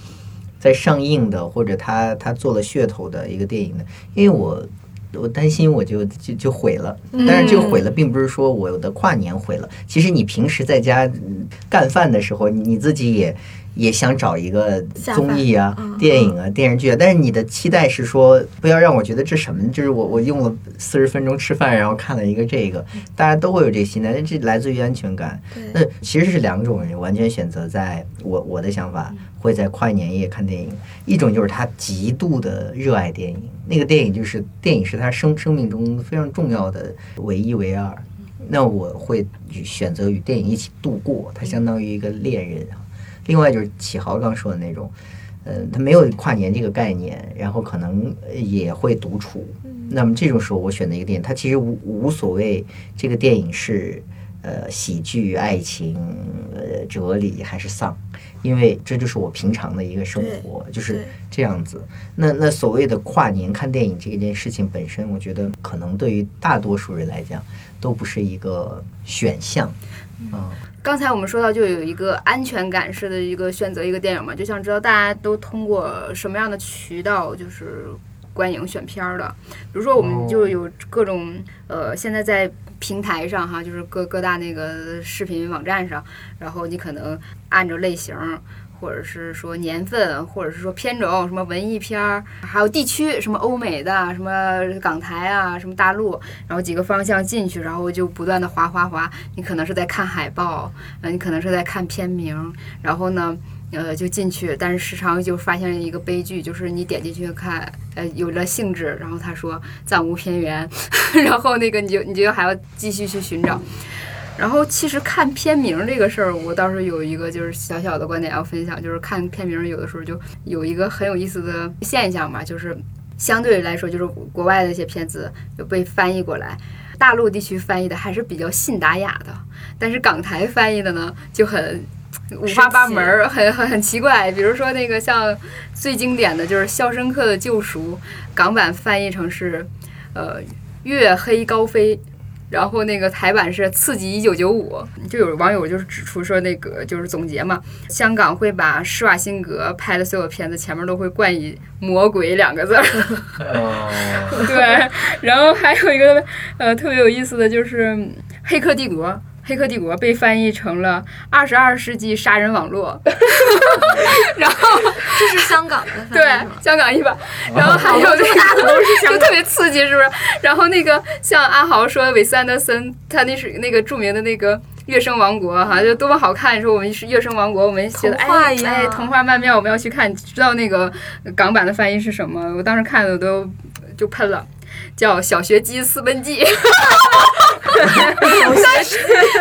[SPEAKER 4] 在上映的或者他他做了噱头的一个电影的？因为我。我担心我就就就毁了，但是这个毁了，并不是说我的跨年毁了。其实你平时在家嗯干饭的时候，你你自己也也想找一个综艺啊、
[SPEAKER 3] 嗯
[SPEAKER 4] 电影啊、电视剧啊，但是你的期待是说，不要让我觉得这什么，就是我我用了四十分钟吃饭，然后看了一个这个，大家都会有这个心态，但这来自于安全感。那，其实是两种人完全选择在我我的想法会在跨年夜看电影，一种就是他极度的热爱电影，那个电影就是电影是他生生命中非常重要的唯一唯二。那我会选择与电影一起度过，它相当于一个恋人啊。另外就是启豪刚说的那种，呃，他没有跨年这个概念，然后可能呃也会独处。那么这种时候，我选择一个电影，它其实无无所谓这个电影是呃喜剧、爱情、呃哲理还是丧，因为这就是我平常的一个生活，就是这样子。那那所谓的跨年看电影这件事情本身，我觉得可能对于大多数人来讲都不是一个选项。啊、
[SPEAKER 6] 刚才我们说到，就有一个安全感式的一个选择一个电影嘛，就想知道大家都通过什么样的渠道就是观影选片儿的。比如说，我们就有各种呃，现在在平台上哈，就是各各大那个视频网站上，然后你可能按照类型。或者是说年份，或者是说片种，什么文艺片儿，还有地区，什么欧美的，什么港台啊，什么大陆，然后几个方向进去，然后就不断的滑滑滑。你可能是在看海报，呃，你可能是在看片名，然后呢，呃，就进去，但是时常就发现一个悲剧，就是你点进去看，呃，有了兴致，然后他说暂无片源，然后那个你就你就还要继续去寻找。然后其实看片名这个事儿，我倒是有一个就是小小的观点要分享，就是看片名有的时候就有一个很有意思的现象嘛，就是相对来说，就是国外的一些片子就被翻译过来，大陆地区翻译的还是比较信达雅的，但是港台翻译的呢就很。五花八门，很很很奇怪。比如说那个像最经典的就是《肖申克的救赎》，港版翻译成是呃月黑高飞。然后那个台版是《刺激一九九五》，就有网友就是指出说，那个就是总结嘛，香港会把施瓦辛格拍的所有片子前面都会冠以“魔鬼”两个字儿。
[SPEAKER 4] 哦，
[SPEAKER 6] 对，然后还有一个呃特别有意思的就是《黑客帝国》。《黑客帝国》被翻译成了“二十二世纪杀人网络”，然后
[SPEAKER 3] 这是香港的翻译
[SPEAKER 6] 对香港一版，然后还有这么大的都是就特别刺激，是不是？然后那个像阿豪说韦斯安德森，他那是那个著名的那个。月升王国哈，就多么好看！说我们是月升王国，我们觉得
[SPEAKER 3] 童话
[SPEAKER 6] 哎哎，童话曼妙，我们要去看。知道那个港版的翻译是什么？我当时看的我都就喷了，叫《小学鸡私奔记》。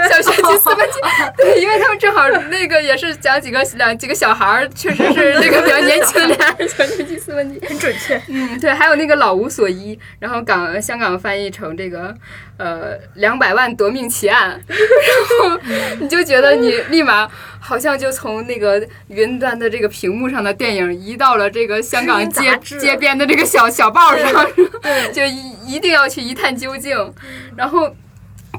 [SPEAKER 6] 小学鸡私奔记，对，因为他们正好那个也是讲几个两几个小孩儿，确实是 那个比较年轻的俩人。小学鸡私奔记
[SPEAKER 3] 很准确。
[SPEAKER 6] 嗯，对，还有那个老无所依，然后港香港翻译成这个呃两百万夺命奇案，然后你就觉得你立马好像就从那个云端的这个屏幕上的电影移到了这个香港街街边的这个小小报上，就一一定要去一探究竟，然后。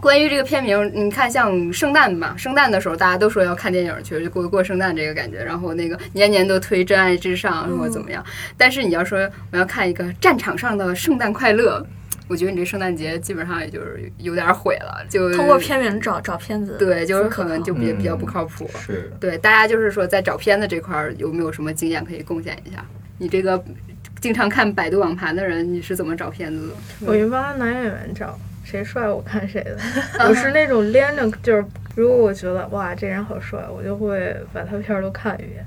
[SPEAKER 6] 关于这个片名，你看像圣诞吧，圣诞的时候大家都说要看电影去，就过过圣诞这个感觉。然后那个年年都推《真爱至上》或者怎么样。但是你要说我要看一个战场上的圣诞快乐，我觉得你这圣诞节基本上也就是有点毁了，就
[SPEAKER 3] 通过片名找找片子，
[SPEAKER 6] 对，就是
[SPEAKER 3] 可
[SPEAKER 6] 能就比
[SPEAKER 4] 嗯
[SPEAKER 6] 比较不靠谱。
[SPEAKER 4] 是
[SPEAKER 6] 对，大家就是说在找片子这块儿有没有什么经验可以贡献一下？你这个经常看百度网盘的人，你是怎么找片子的？
[SPEAKER 2] 我一般拿演员找，谁帅我看谁的。我是那种连着，就是如果我觉得哇这人好帅，我就会把他片儿都看一遍。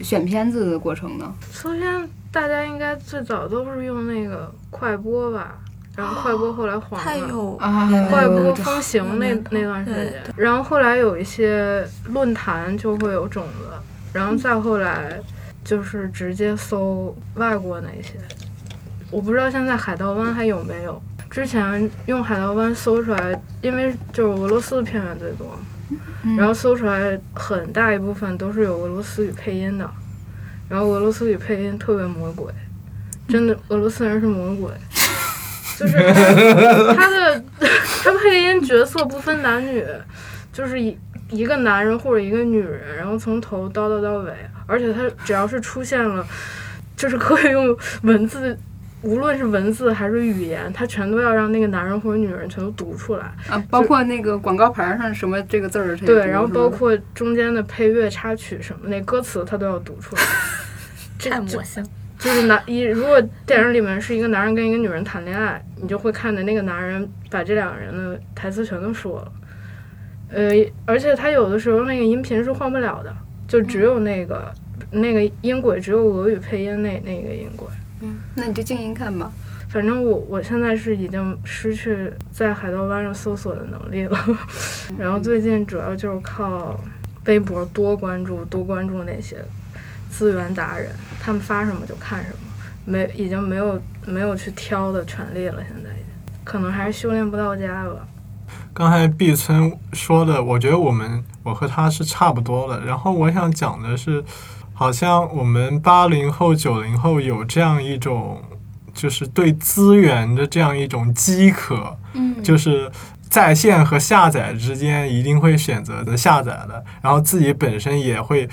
[SPEAKER 6] 选片子的过程呢？
[SPEAKER 2] 首先大家应该最早都是用那个快播吧，然后快播后来黄了。
[SPEAKER 3] 太有
[SPEAKER 6] 啊
[SPEAKER 2] 快播风行那
[SPEAKER 3] 嗯
[SPEAKER 2] 那段时间，然后后来有一些论坛就会有种子，然后再后来就是直接搜外国那些。我不知道现在海盗湾还有没有。之前用海盗湾搜出来，因为就是俄罗斯的片源最多，然后搜出来很大一部分都是有俄罗斯语配音的，然后俄罗斯语配音特别魔鬼，真的俄罗斯人是魔鬼，就是他 他的 他配音角色不分男女，就是一一个男人或者一个女人，然后从头叨叨到尾，而且他只要是出现了，就是可以用文字无论是文字还是语言，他全都要让那个男人或者女人全都读出来。
[SPEAKER 6] 啊，包括那个广告牌上什么这个字儿，
[SPEAKER 2] 对，然后包括中间的配乐插曲什么那歌词，他都要读出来。这
[SPEAKER 3] 太魔性。
[SPEAKER 2] 就是男一，如果电影里面是一个男人跟一个女人谈恋爱，你就会看的那个男人把这两个人的台词全都说了。呃，而且他有的时候那个音频是换不了的，就只有那个、那个音轨只有俄语配音那那个音轨。
[SPEAKER 6] 那你就静音看吧。
[SPEAKER 2] 反正我我现在是已经失去在海盗湾上搜索的能力了，然后最近主要就是靠微博多关注多关注那些资源达人，他们发什么就看什么，没已经没有没有去挑的权利了，现在已经可能还是修炼不到家吧。
[SPEAKER 1] 刚才毕村说的，我觉得我们我和他是差不多的。然后我想讲的是，好像我们八零后、九零后有这样一种，就是对资源的这样一种饥渴，
[SPEAKER 6] 嗯
[SPEAKER 1] 就是在线和下载之间一定会选择的下载的，然后自己本身也会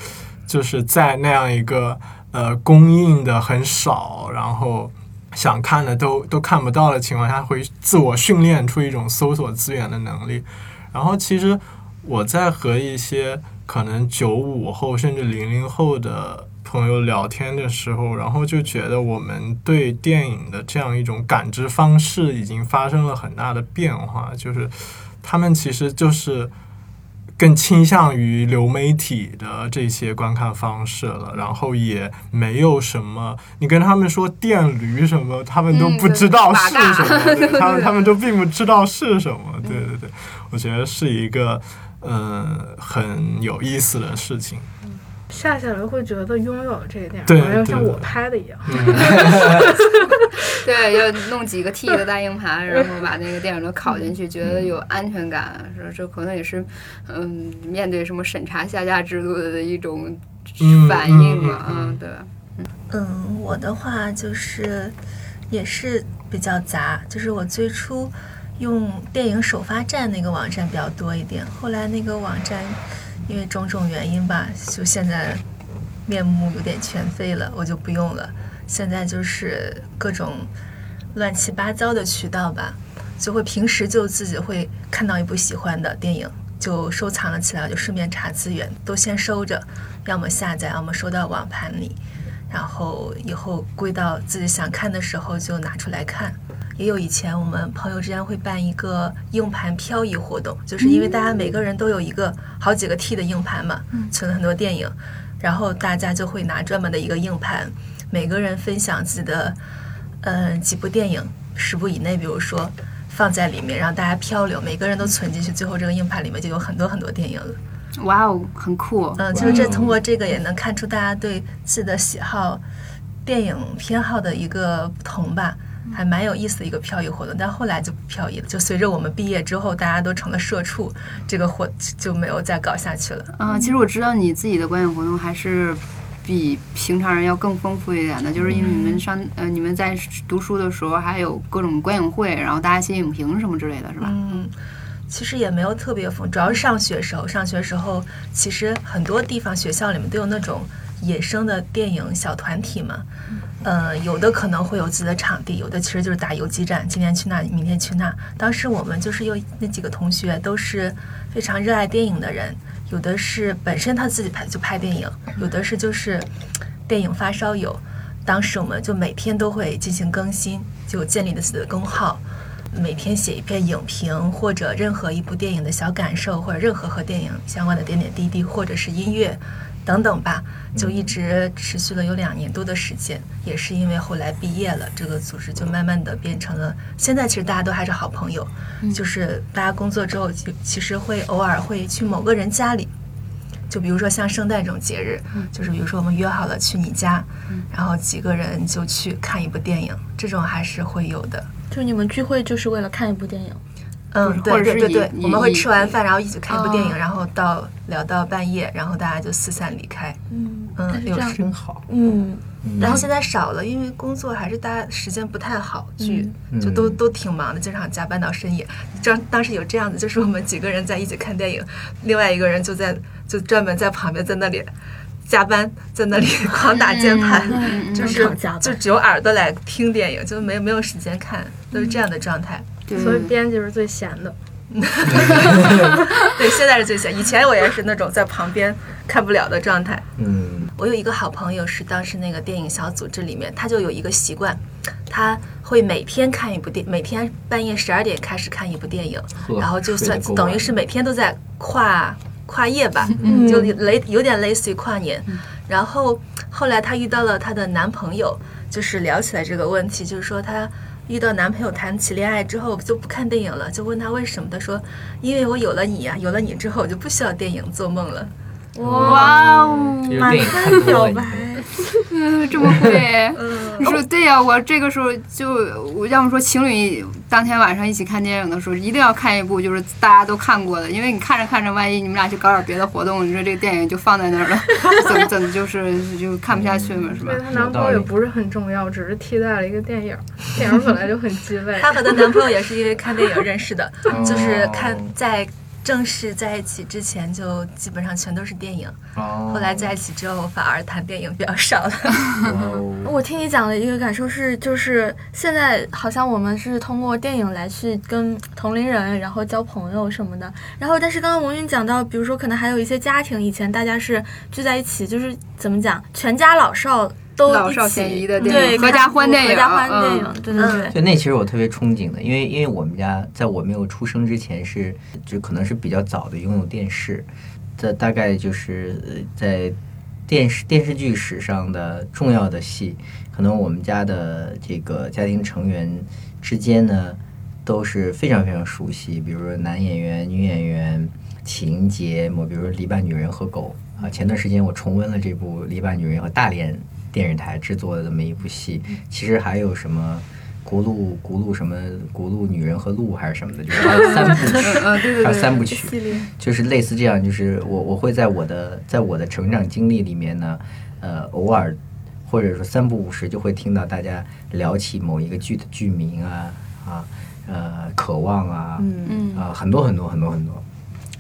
[SPEAKER 1] 就是在那样一个呃供应的很少，然后想看的都都看不到的情况下，会自我训练出一种搜索资源的能力。然后其实我在和一些可能九五后甚至零零后的朋友聊天的时候，然后就觉得我们对电影的这样一种感知方式已经发生了很大的变化，就是他们其实就是更倾向于流媒体的这些观看方式了，然后也没有什么，你跟他们说电驴什么，他们都
[SPEAKER 6] 嗯
[SPEAKER 1] 不知道是什么，他们他们都并不知道是什么，对对对，我觉得是一个嗯很有意思的事情。
[SPEAKER 2] 下下来会觉得拥有这个电
[SPEAKER 1] 对
[SPEAKER 2] 影好像像我拍的一样。
[SPEAKER 6] 对，要弄几个 T 的大硬盘，然后把那个电影都拷进去，觉得有安全感。说这可能也是，嗯，面对什么审查下架制度的一种
[SPEAKER 1] 嗯
[SPEAKER 6] 反应嘛。
[SPEAKER 1] 嗯，
[SPEAKER 6] 对。
[SPEAKER 5] 嗯，我的话就是也是比较杂，就是我最初用电影首发站那个网站比较多一点，后来那个网站因为种种原因吧，就现在面目有点全非了，我就不用了。现在就是各种乱七八糟的渠道吧，就会平时就自己会看到一部喜欢的电影，就收藏了起来，就顺便查资源，都先收着，要么下载，要么收到网盘里。然后以后归到自己想看的时候就拿出来看。也有以前我们朋友之间会办一个硬盘漂移活动，就是因为大家每个人都有一个好几个 T 的硬盘嘛，存了很多电影，然后大家就会拿专门的一个硬盘，每个人分享自己的嗯、呃几部电影，十部以内，比如说放在里面，让大家漂流，每个人都存进去，最后这个硬盘里面就有很多很多电影了。
[SPEAKER 6] 哇哦，很酷。
[SPEAKER 5] 嗯，就是这通过这个也能看出大家对自己的喜好、电影偏好的一个不同吧，还蛮有意思的一个漂移活动。但后来就不漂移了，就随着我们毕业之后，大家都成了社畜，这个活就没有再搞下去了。
[SPEAKER 6] 啊、其实我知道你自己的观影活动还是比平常人要更丰富一点的，就是因为你们上呃你们在读书的时候还有各种观影会，然后大家写影评什么之类的，是吧？
[SPEAKER 5] 嗯，其实也没有特别丰，主要是上学时候。上学时候，其实很多地方学校里面都有那种野生的电影小团体嘛。呃，有的可能会有自己的场地，有的其实就是打游击战，今天去那，明天去那。当时我们就是有那几个同学都是非常热爱电影的人，有的是本身他自己拍就拍电影，有的是就是电影发烧友。当时我们就每天都会进行更新，就建立了自己的公号，每天写一篇影评，或者任何一部电影的小感受，或者任何和电影相关的点点滴滴，或者是音乐等等吧，就一直持续了有两年多的时间。也是因为后来毕业了，这个组织就慢慢的变成了，现在其实大家都还是好朋友，就是大家工作之后，其其实会偶尔会去某个人家里。就比如说像圣诞这种节日，就是比如说我们约好了去你家，然后几个人就去看一部电影，这种还是会有的。
[SPEAKER 3] 就你们聚会就是为了看一部电影，
[SPEAKER 5] 嗯，对对对对，我们会吃完饭，然后一起看一部电影，
[SPEAKER 3] 哦
[SPEAKER 5] 然后到聊到半夜，然后大家就四散离开。
[SPEAKER 3] 嗯，
[SPEAKER 5] 嗯
[SPEAKER 3] 这样，
[SPEAKER 1] 真好。
[SPEAKER 3] 嗯，
[SPEAKER 5] 然后现在少了，因为工作还是大家时间不太好聚，
[SPEAKER 4] 嗯
[SPEAKER 5] 就都都挺忙的，经常加班到深夜。当当时有这样子，就是我们几个人在一起看电影，另外一个人就在就专门在旁边在那里加班在那里 狂打键盘，
[SPEAKER 6] 嗯
[SPEAKER 5] 就是就只有耳朵来听电影，就没没有时间看，都是这样的状态。
[SPEAKER 6] 对
[SPEAKER 2] 所以编辑是最闲的。
[SPEAKER 5] 对，现在是最闲，以前我也是那种在旁边看不了的状态。
[SPEAKER 4] 嗯，
[SPEAKER 5] 我有一个好朋友是当时那个电影小组织里面，他就有一个习惯，他会每天看一部电，每天半夜十二点开始看一部电影，然后就算等于是每天都在跨跨夜吧，
[SPEAKER 3] 嗯
[SPEAKER 5] 就类有点类似于跨年。然后后来她遇到了她的男朋友，就是聊起来这个问题，就是说她遇到男朋友谈起恋爱之后就不看电影了，就问他为什么，他说因为我有了你呀、有了你之后我就不需要电影做梦了。
[SPEAKER 6] 哇哦，
[SPEAKER 4] 就是电影看多了，
[SPEAKER 3] 表白，
[SPEAKER 6] 嗯，这么会。你说对呀、我这个时候就我要么说情侣当天晚上一起看电影的时候，一定要看一部就是大家都看过的，因为你看着看着，万一你们俩去搞点别的活动，你说这个电影就放在那儿了，怎么怎么就是就看不下去嘛，是吧？
[SPEAKER 2] 她男朋友也不是很重要，只是替代了一个电影。电影本来就很鸡 肋。
[SPEAKER 5] 她和她男朋友也是因为看电影认识的，就是看
[SPEAKER 4] 哦
[SPEAKER 5] 在正式在一起之前就基本上全都是电影，
[SPEAKER 4] 哦
[SPEAKER 5] 后来在一起之后反而谈电影比较少了。
[SPEAKER 4] 哦
[SPEAKER 3] 我听你讲的一个感受是，就是现在好像我们是通过电影来去跟同龄人，然后交朋友什么的。然后，但是刚刚王云讲到，比如说可能还有一些家庭，以前大家是聚在一起，就是怎么讲，全家老少都
[SPEAKER 6] 老少咸宜的电
[SPEAKER 3] 对
[SPEAKER 6] 影，合家欢电影，
[SPEAKER 3] 合家欢电
[SPEAKER 6] 嗯
[SPEAKER 3] 影，对对对。
[SPEAKER 4] 就那其实我特别憧憬的，因为因为我们家在我没有出生之前是就可能是比较早的拥有电视，这大概就是呃在电视电视剧史上的重要的戏，可能我们家的这个家庭成员之间呢都是非常非常熟悉，比如说男演员、女演员、情节，我比如说《篱笆女人和狗》啊，前段时间我重温了这部《篱笆女人》和大连电视台制作的这么一部戏，其实还有什么？轱辘轱辘什么轱辘女人和鹿还是什么的，就是 还有三部曲，还有，三部曲，就是类似这样，就是我我会在我的在我的成长经历里面呢，呃，偶尔或者说三不五时就会听到大家聊起某一个剧的剧名啊啊呃渴望啊，
[SPEAKER 3] 嗯。
[SPEAKER 4] 啊很多很多很多很多，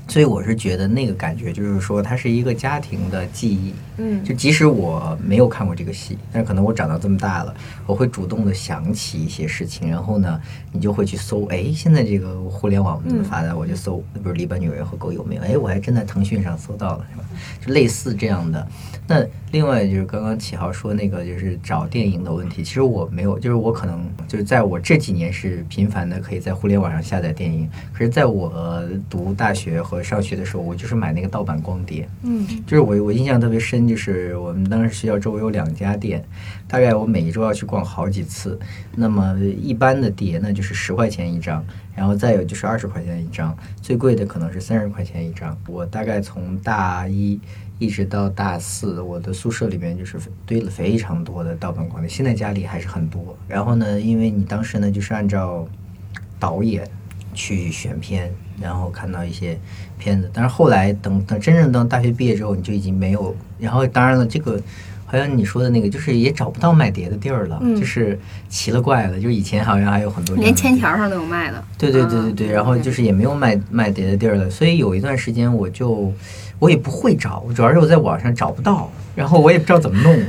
[SPEAKER 4] 所以我是觉得那个感觉就是说它是一个家庭的记忆，
[SPEAKER 3] 嗯
[SPEAKER 4] 就即使我没有看过这个戏，但是可能我长到这么大了，我会主动的想起一些事情，然后呢，你就会去搜，哎，现在这个互联网那么发达，我就搜，比如《篱笆女人和狗》有没有？哎，我还真在腾讯上搜到了，是吧？就类似这样的。那另外就是刚刚启豪说那个就是找电影的问题，其实我没有，就是我可能就是在我这几年是频繁的可以在互联网上下载电影，可是在我读大学和上学的时候，我就是买那个盗版光碟，
[SPEAKER 3] 嗯
[SPEAKER 4] 就是我我印象特别深，就是我们当时学校周围有两家店，大概我每一周要去逛好几次。那么一般的碟呢，就是十块钱一张，然后再有就是二十块钱一张，最贵的可能是三十块钱一张。我大概从大一一直到大四，我的宿舍里面就是堆了非常多的盗版光碟，现在家里还是很多。然后呢，因为你当时呢就是按照导演去选片，然后看到一些片子。但是后来等等真正等大学毕业之后，你就已经没有。然后当然了，这个好像你说的那个，就是也找不到卖碟的地儿了，
[SPEAKER 3] 嗯
[SPEAKER 4] 就是奇了怪了。就是以前好像还有很多
[SPEAKER 6] 连
[SPEAKER 4] 的
[SPEAKER 6] 签条上都有卖的。
[SPEAKER 4] 对对对对对，然后就是也没有卖卖碟的地儿了，所以有一段时间我就我也不会找，主要是我在网上找不到，然后我也不知道怎么弄。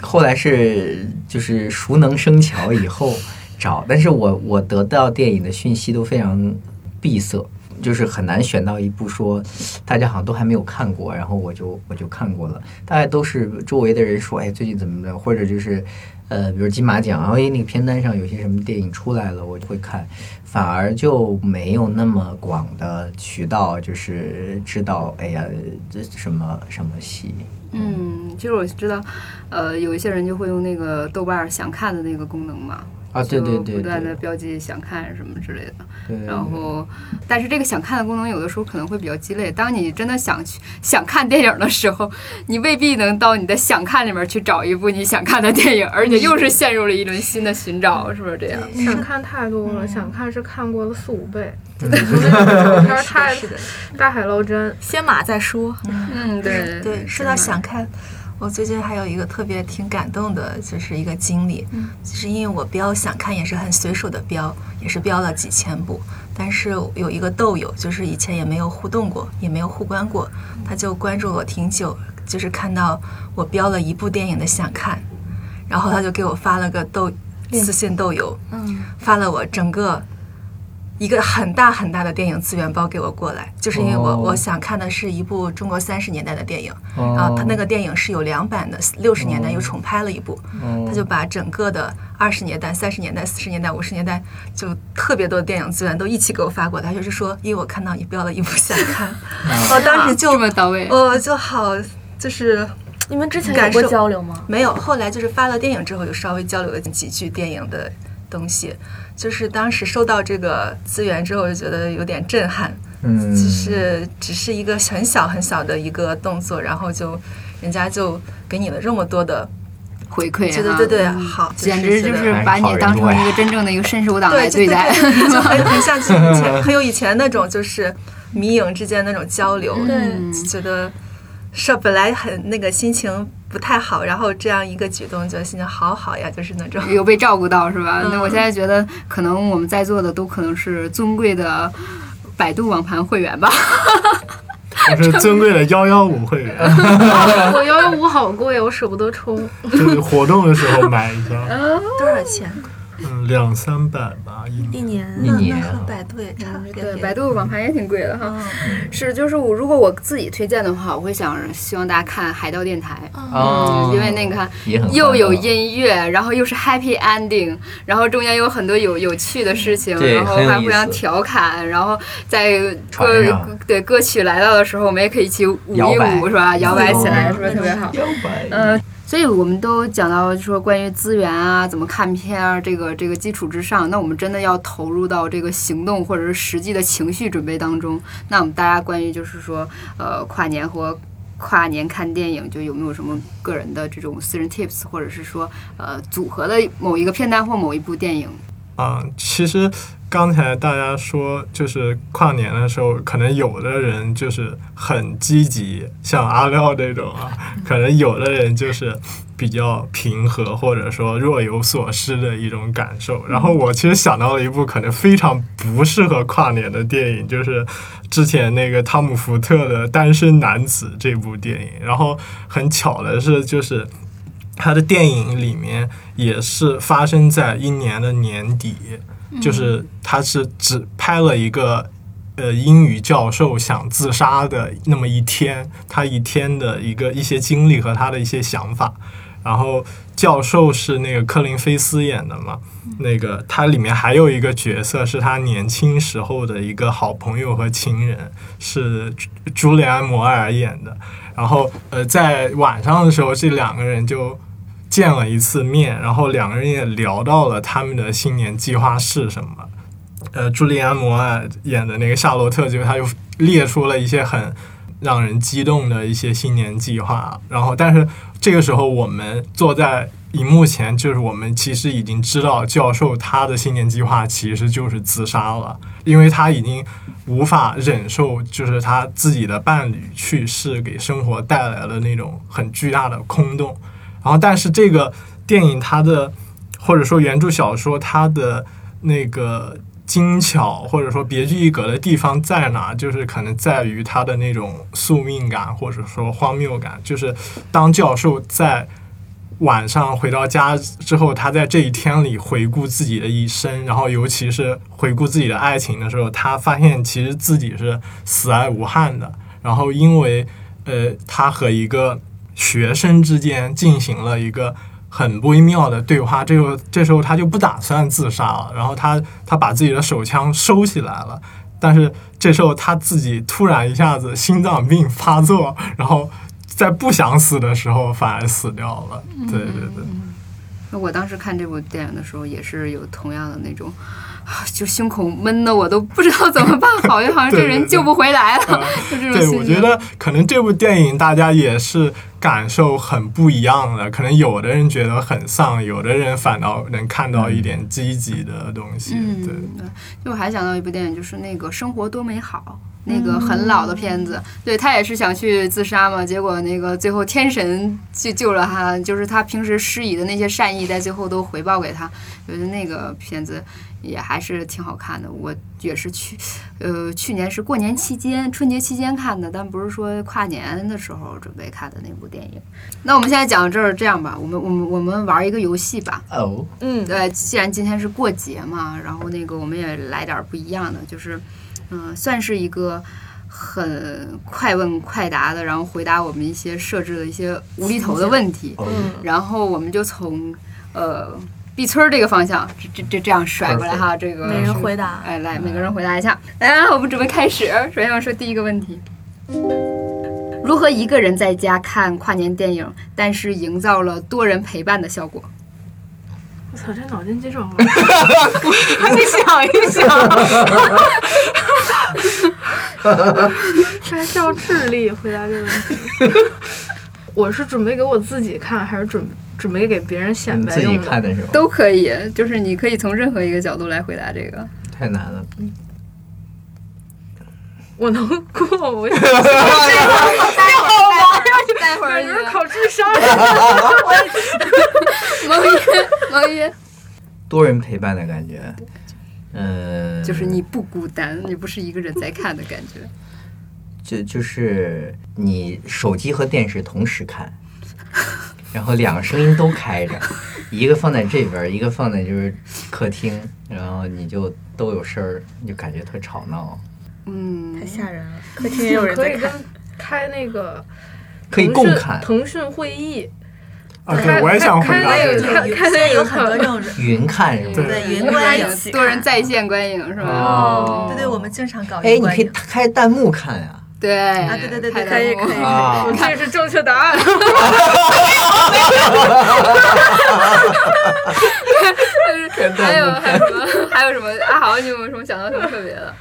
[SPEAKER 4] 后来是就是熟能生巧以后找，但是我我得到电影的讯息都非常闭塞，就是很难选到一部说大家好像都还没有看过，然后我就我就看过了。大概都是周围的人说，哎，最近怎么的，或者就是呃，比如金马奖，然后那个片单上有些什么电影出来了，我就会看，反而就没有那么广的渠道，就是知道，哎呀，这什么什么戏。
[SPEAKER 6] 嗯，其实我知道，呃，有一些人就会用那个豆瓣想看的那个功能嘛，
[SPEAKER 4] 啊，对对对
[SPEAKER 6] 就不断的，标记想看什么之类的。
[SPEAKER 4] 对对
[SPEAKER 6] 然后，但是这个想看的功能有的时候可能会比较鸡肋。当你真的想去想看电影的时候，你未必能到你的想看里面去找一部你想看的电影，而且又是陷入了一轮新的寻找，是不是这样？
[SPEAKER 2] 想 看太多了，想看是看过了四五倍。那个照片太大海捞针，
[SPEAKER 3] 先码再说。
[SPEAKER 6] 嗯，对
[SPEAKER 3] 对，
[SPEAKER 5] 说到想看，我最近还有一个特别挺感动的，就是一个经历，就是因为我标想看也是很随手的标，也是标了几千部，但是有一个豆友，就是以前也没有互动过，也没有互关过，他就关注我挺久，就是看到我标了一部电影的想看，然后他就给我发了个豆私信豆友，
[SPEAKER 3] 嗯，
[SPEAKER 5] 发了我整个一个很大很大的电影资源包给我过来，就是因为我、
[SPEAKER 4] 哦。
[SPEAKER 5] 我想看的是一部中国三十年代的电影，
[SPEAKER 4] 哦。
[SPEAKER 5] 然后他那个电影是有两版的，六十年代又重拍了一部，
[SPEAKER 4] 哦。
[SPEAKER 5] 他就把整个的二十年代、三十年代、四十年代、五十年代就特别多的电影资源都一起给我发过来，他就是说，因为我看到你标了一部想看，我 当时就
[SPEAKER 6] 这么到位，
[SPEAKER 5] 我就好就是。
[SPEAKER 3] 你们之前有过
[SPEAKER 5] 感受。
[SPEAKER 3] 交流吗？
[SPEAKER 5] 没有，后来就是发了电影之后，有稍微交流了几句电影的东西。就是当时收到这个资源之后，就觉得有点震撼，
[SPEAKER 4] 嗯，
[SPEAKER 5] 就是只是一个很小很小的一个动作，然后就人家就给你了这么多的，
[SPEAKER 6] 回馈啊，
[SPEAKER 5] 对对对对，
[SPEAKER 6] 嗯
[SPEAKER 5] 好，
[SPEAKER 6] 简直就是把你当成一个真正的一个伸手党来
[SPEAKER 5] 对，就
[SPEAKER 6] 待。
[SPEAKER 5] 就很 很像以前很有以前那种就是迷影之间那种交流，
[SPEAKER 3] 对
[SPEAKER 6] 嗯
[SPEAKER 5] 就觉得是本来很那个心情不太好，然后这样一个举动，觉得心情好好呀，就是那种。
[SPEAKER 6] 有被照顾到是吧？
[SPEAKER 5] 嗯
[SPEAKER 6] 那我现在觉得，可能我们在座的都可能是尊贵的百度网盘会员吧。
[SPEAKER 1] 我是尊贵的幺幺五会员，
[SPEAKER 2] 我 幺幺五好贵，我舍不得充。
[SPEAKER 1] 就是活动的时候买一下，
[SPEAKER 5] 多少钱？
[SPEAKER 1] 嗯，两三百吧一
[SPEAKER 3] 一
[SPEAKER 1] 年。
[SPEAKER 4] 一年
[SPEAKER 5] 那和百度也差别
[SPEAKER 6] 对，百度网盘也挺贵的哈。
[SPEAKER 5] 嗯，
[SPEAKER 6] 是，就是我如果我自己推荐的话，我会想希望大家看海盗电台。因为那个又有音乐，然后又是 happy ending，然后中间有很多有有趣的事情，然后还互相调侃，然后在歌对歌曲来到的时候，我们也可以一起舞一舞，是吧？摇摆起来，
[SPEAKER 5] 哦
[SPEAKER 6] 是不是特别好？
[SPEAKER 4] 摇摆，
[SPEAKER 6] 嗯，所以我们都讲到说关于资源啊，怎么看片儿这个这个基础之上，那我们真的要投入到这个行动或者是实际的情绪准备当中。那我们大家关于就是说，呃，跨年和跨年看电影，就有没有什么个人的这种私人 tips，或者是说呃组合的某一个片段或某一部电影？
[SPEAKER 1] 啊、其实刚才大家说，就是跨年的时候，可能有的人就是很积极，像阿廖这种啊，可能有的人就是比较平和，或者说若有所思的一种感受。然后我其实想到了一部可能非常不适合跨年的电影，就是之前那个汤姆福特的《单身男子》这部电影。然后很巧的是，就是。他的电影里面也是发生在一年的年底，就是他是只拍了一个呃英语教授想自杀的那么一天，他一天的一个一些经历和他的一些想法。然后教授是那个科林菲斯演的嘛，那个他里面还有一个角色是他年轻时候的一个好朋友和情人，是朱朱利安·摩尔演的。然后呃，在晚上的时候，这两个人就见了一次面，然后两个人也聊到了他们的新年计划是什么。呃，朱利安·摩尔演的那个夏洛特，就他就列出了一些很让人激动的一些新年计划。然后，但是这个时候我们坐在荧幕前，就是我们其实已经知道教授他的新年计划其实就是自杀了，因为他已经无法忍受，就是他自己的伴侣去世给生活带来了那种很巨大的空洞。然后，但是这个电影它的或者说原著小说它的那个精巧或者说别具一格的地方在哪？就是可能在于它的那种宿命感或者说荒谬感。就是当教授在晚上回到家之后，他在这一天里回顾自己的一生，然后尤其是回顾自己的爱情的时候，他发现其实自己是死而无憾的。然后因为呃，他和一个学生之间进行了一个很微妙的对话，这个这时候他就不打算自杀了，然后他他把自己的手枪收起来了，但是这时候他自己突然一下子心脏病发作，然后在不想死的时候反而死掉了。对对对，
[SPEAKER 6] 那我当时看这部电影的时候，也是有同样的那种，啊就胸口闷的我都不知道怎么办好，就好像这人救不回来了，就这种
[SPEAKER 1] 对。我觉得可能这部电影大家也是感受很不一样的，可能有的人觉得很丧，有的人反倒能看到一点积极的东西。
[SPEAKER 6] 嗯，
[SPEAKER 1] 对，
[SPEAKER 6] 对，就我还想到一部电影，就是那个《生活多美好》，那个很老的片子，对他也是想去自杀嘛，结果那个最后天神去救了他，就是他平时施以的那些善意，在最后都回报给他。我觉得那个片子也还是挺好看的，我也是去，呃，去年是过年期间、春节期间看的，但不是说跨年的时候准备看的那部电影。那我们现在讲到这儿这样吧，我们我们我们玩一个游戏吧。
[SPEAKER 4] 哦，
[SPEAKER 3] 嗯，
[SPEAKER 6] 对，既然今天是过节嘛，然后那个我们也来点儿不一样的，就是，嗯、算是一个很快问快答的，然后回答我们一些设置的一些无厘头的问题，
[SPEAKER 4] 嗯，
[SPEAKER 6] 然后我们就从呃碧村儿这个方向，这这这这样甩过来哈，这个
[SPEAKER 3] 每人回答。
[SPEAKER 6] 哎，来，每个人回答一下。来啊，我们准备开始。首先我说第一个问题：如何一个人在家看跨年电影，但是营造了多人陪伴的效果？
[SPEAKER 2] 我操，这脑筋急转弯，还得想一想。这还需要智力回答这个问题。我是准备给我自己看，还是准准备给别人显
[SPEAKER 4] 你自己
[SPEAKER 2] 摆用的？
[SPEAKER 4] 看的时候
[SPEAKER 6] 都可以，就是你可以从任何一个角度来回答这个。
[SPEAKER 4] 太难了。
[SPEAKER 2] 我能过，我
[SPEAKER 6] 待会儿
[SPEAKER 2] 感觉是考智商。
[SPEAKER 6] 毛衣，毛衣，
[SPEAKER 4] 多人陪伴的感觉，嗯，
[SPEAKER 6] 就是你不孤单，你不是一个人在看的感觉。
[SPEAKER 4] 就就是你手机和电视同时看，然后两个声音都开着，一个放在这边儿，一个放在就是客厅，然后你就都有声儿，你就感觉特吵闹。
[SPEAKER 6] 嗯
[SPEAKER 3] 太，吓人了，客厅也有人
[SPEAKER 2] 可以跟
[SPEAKER 3] 在看。
[SPEAKER 2] 开那个
[SPEAKER 4] 可以共看，
[SPEAKER 2] 腾讯会议，
[SPEAKER 1] 啊，对，我也想回答
[SPEAKER 2] 开
[SPEAKER 1] 这个。
[SPEAKER 2] 那个开开
[SPEAKER 5] 现在
[SPEAKER 2] 那个
[SPEAKER 5] 有很多这种
[SPEAKER 4] 云看是吗？
[SPEAKER 5] 对云
[SPEAKER 6] 观影多人在线观影是吧？
[SPEAKER 4] 哦
[SPEAKER 5] 对对，我们经常搞
[SPEAKER 4] 哎，你可以。开弹幕看呀。
[SPEAKER 6] 对
[SPEAKER 5] 啊对对对对
[SPEAKER 3] 可以可以
[SPEAKER 2] 这是正确答案。
[SPEAKER 6] 还有还有什么？还有什么？阿豪，你有没有什么想到什么特别的？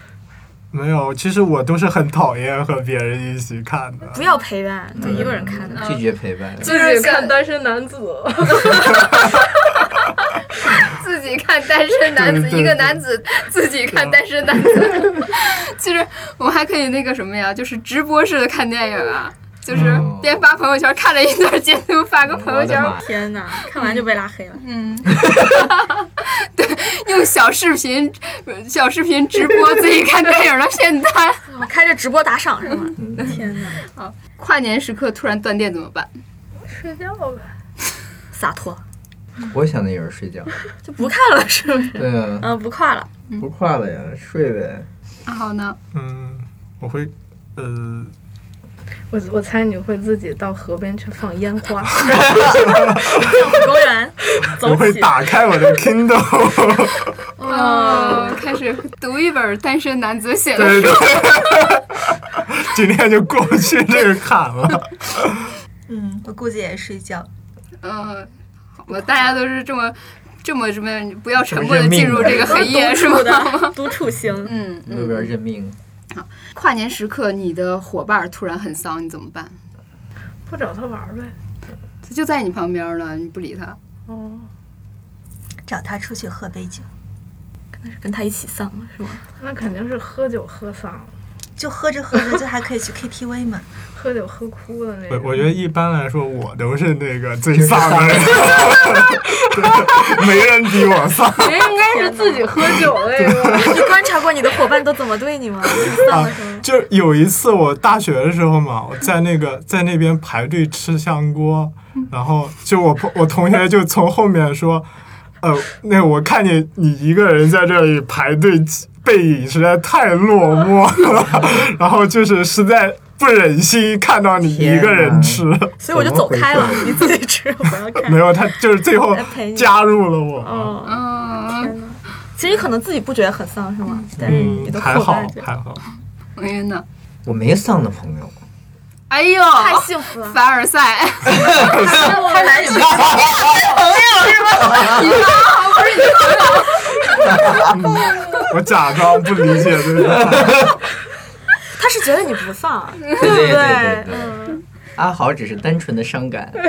[SPEAKER 1] 没有，其实我都是很讨厌和别人一起看的。
[SPEAKER 3] 不要陪伴，就一个人看的。
[SPEAKER 4] 拒绝陪伴。
[SPEAKER 2] 就是看单身男子，
[SPEAKER 6] 自己看单身男子，一个男子自己看单身男子。其实我们还可以那个什么呀，就是直播式的看电影啊，就是
[SPEAKER 4] 哦
[SPEAKER 6] 边发朋友圈看了一段截图，发个朋友圈！
[SPEAKER 3] 天哪，看完就被拉黑了。
[SPEAKER 6] 嗯，对，用小视频小视频直播自己看电影的片段。
[SPEAKER 3] 哦开着直播打赏是吗？天哪，
[SPEAKER 6] 跨年时刻突然断电怎么办？
[SPEAKER 2] 睡觉呗。
[SPEAKER 3] 洒脱，
[SPEAKER 4] 我想的也是睡觉。
[SPEAKER 3] 就不看了是不是？
[SPEAKER 4] 对啊，
[SPEAKER 3] 嗯，不跨了。
[SPEAKER 4] 不跨了呀，睡呗。
[SPEAKER 6] 阿豪呢？
[SPEAKER 1] 嗯，我会，呃，
[SPEAKER 2] 我我猜你会自己到河边去放烟花，
[SPEAKER 3] 公园走
[SPEAKER 1] 我会
[SPEAKER 3] 起。
[SPEAKER 1] 打开我的 Kindle，
[SPEAKER 6] 哦，开始读一本单身男子写的
[SPEAKER 1] 对对，今天就过不去这个坎了。
[SPEAKER 5] 嗯，我估计也睡觉。
[SPEAKER 6] 嗯，好吧，大家都是这么这么这么不要沉默的进入这个黑夜是吗？
[SPEAKER 3] 的独处型，
[SPEAKER 6] 嗯
[SPEAKER 4] 有点
[SPEAKER 6] 嗯。
[SPEAKER 4] 认命。
[SPEAKER 6] 跨年时刻，你的伙伴突然很丧，你怎么办？
[SPEAKER 2] 不找他玩呗。
[SPEAKER 6] 他就在你旁边呢，你不理他。
[SPEAKER 2] 哦，
[SPEAKER 5] 找他出去喝杯酒，那是
[SPEAKER 3] 跟他一起丧了是吗？
[SPEAKER 2] 那肯定是喝酒喝丧了，
[SPEAKER 5] 就喝着喝着就还可以去 KTV 嘛。
[SPEAKER 2] 喝酒喝哭的那种。
[SPEAKER 1] 我我觉得一般来说，我都是那个最丧的人，没人比我丧。
[SPEAKER 2] 人应该是自己喝酒那个。
[SPEAKER 3] 你观察过你的伙伴都怎么对你吗？
[SPEAKER 1] 就有一次我大学的时候嘛，我在那个在那边排队吃香锅，然后就我朋我同学就从后面说，呃，那我看见你一个人在这里排队，背影实在太落寞了，然后就是实在不忍心看到你一个人吃，
[SPEAKER 3] 所以我就走开了，你自己吃，我不要看。
[SPEAKER 1] 没有他就是最后 加入了我，
[SPEAKER 3] 哦，
[SPEAKER 6] 嗯，
[SPEAKER 3] 天哪！其实你可能自己不觉得很丧是吗？但是你
[SPEAKER 1] 嗯，还好还好，
[SPEAKER 6] 王云呢？
[SPEAKER 4] 我没丧的朋友，
[SPEAKER 6] 哎呦，
[SPEAKER 3] 太幸福了。
[SPEAKER 6] 凡尔赛，
[SPEAKER 3] 他来你们
[SPEAKER 1] 我假装不理解这个。
[SPEAKER 3] 他是觉得你不放，
[SPEAKER 4] 对不对阿豪只是单纯的伤感。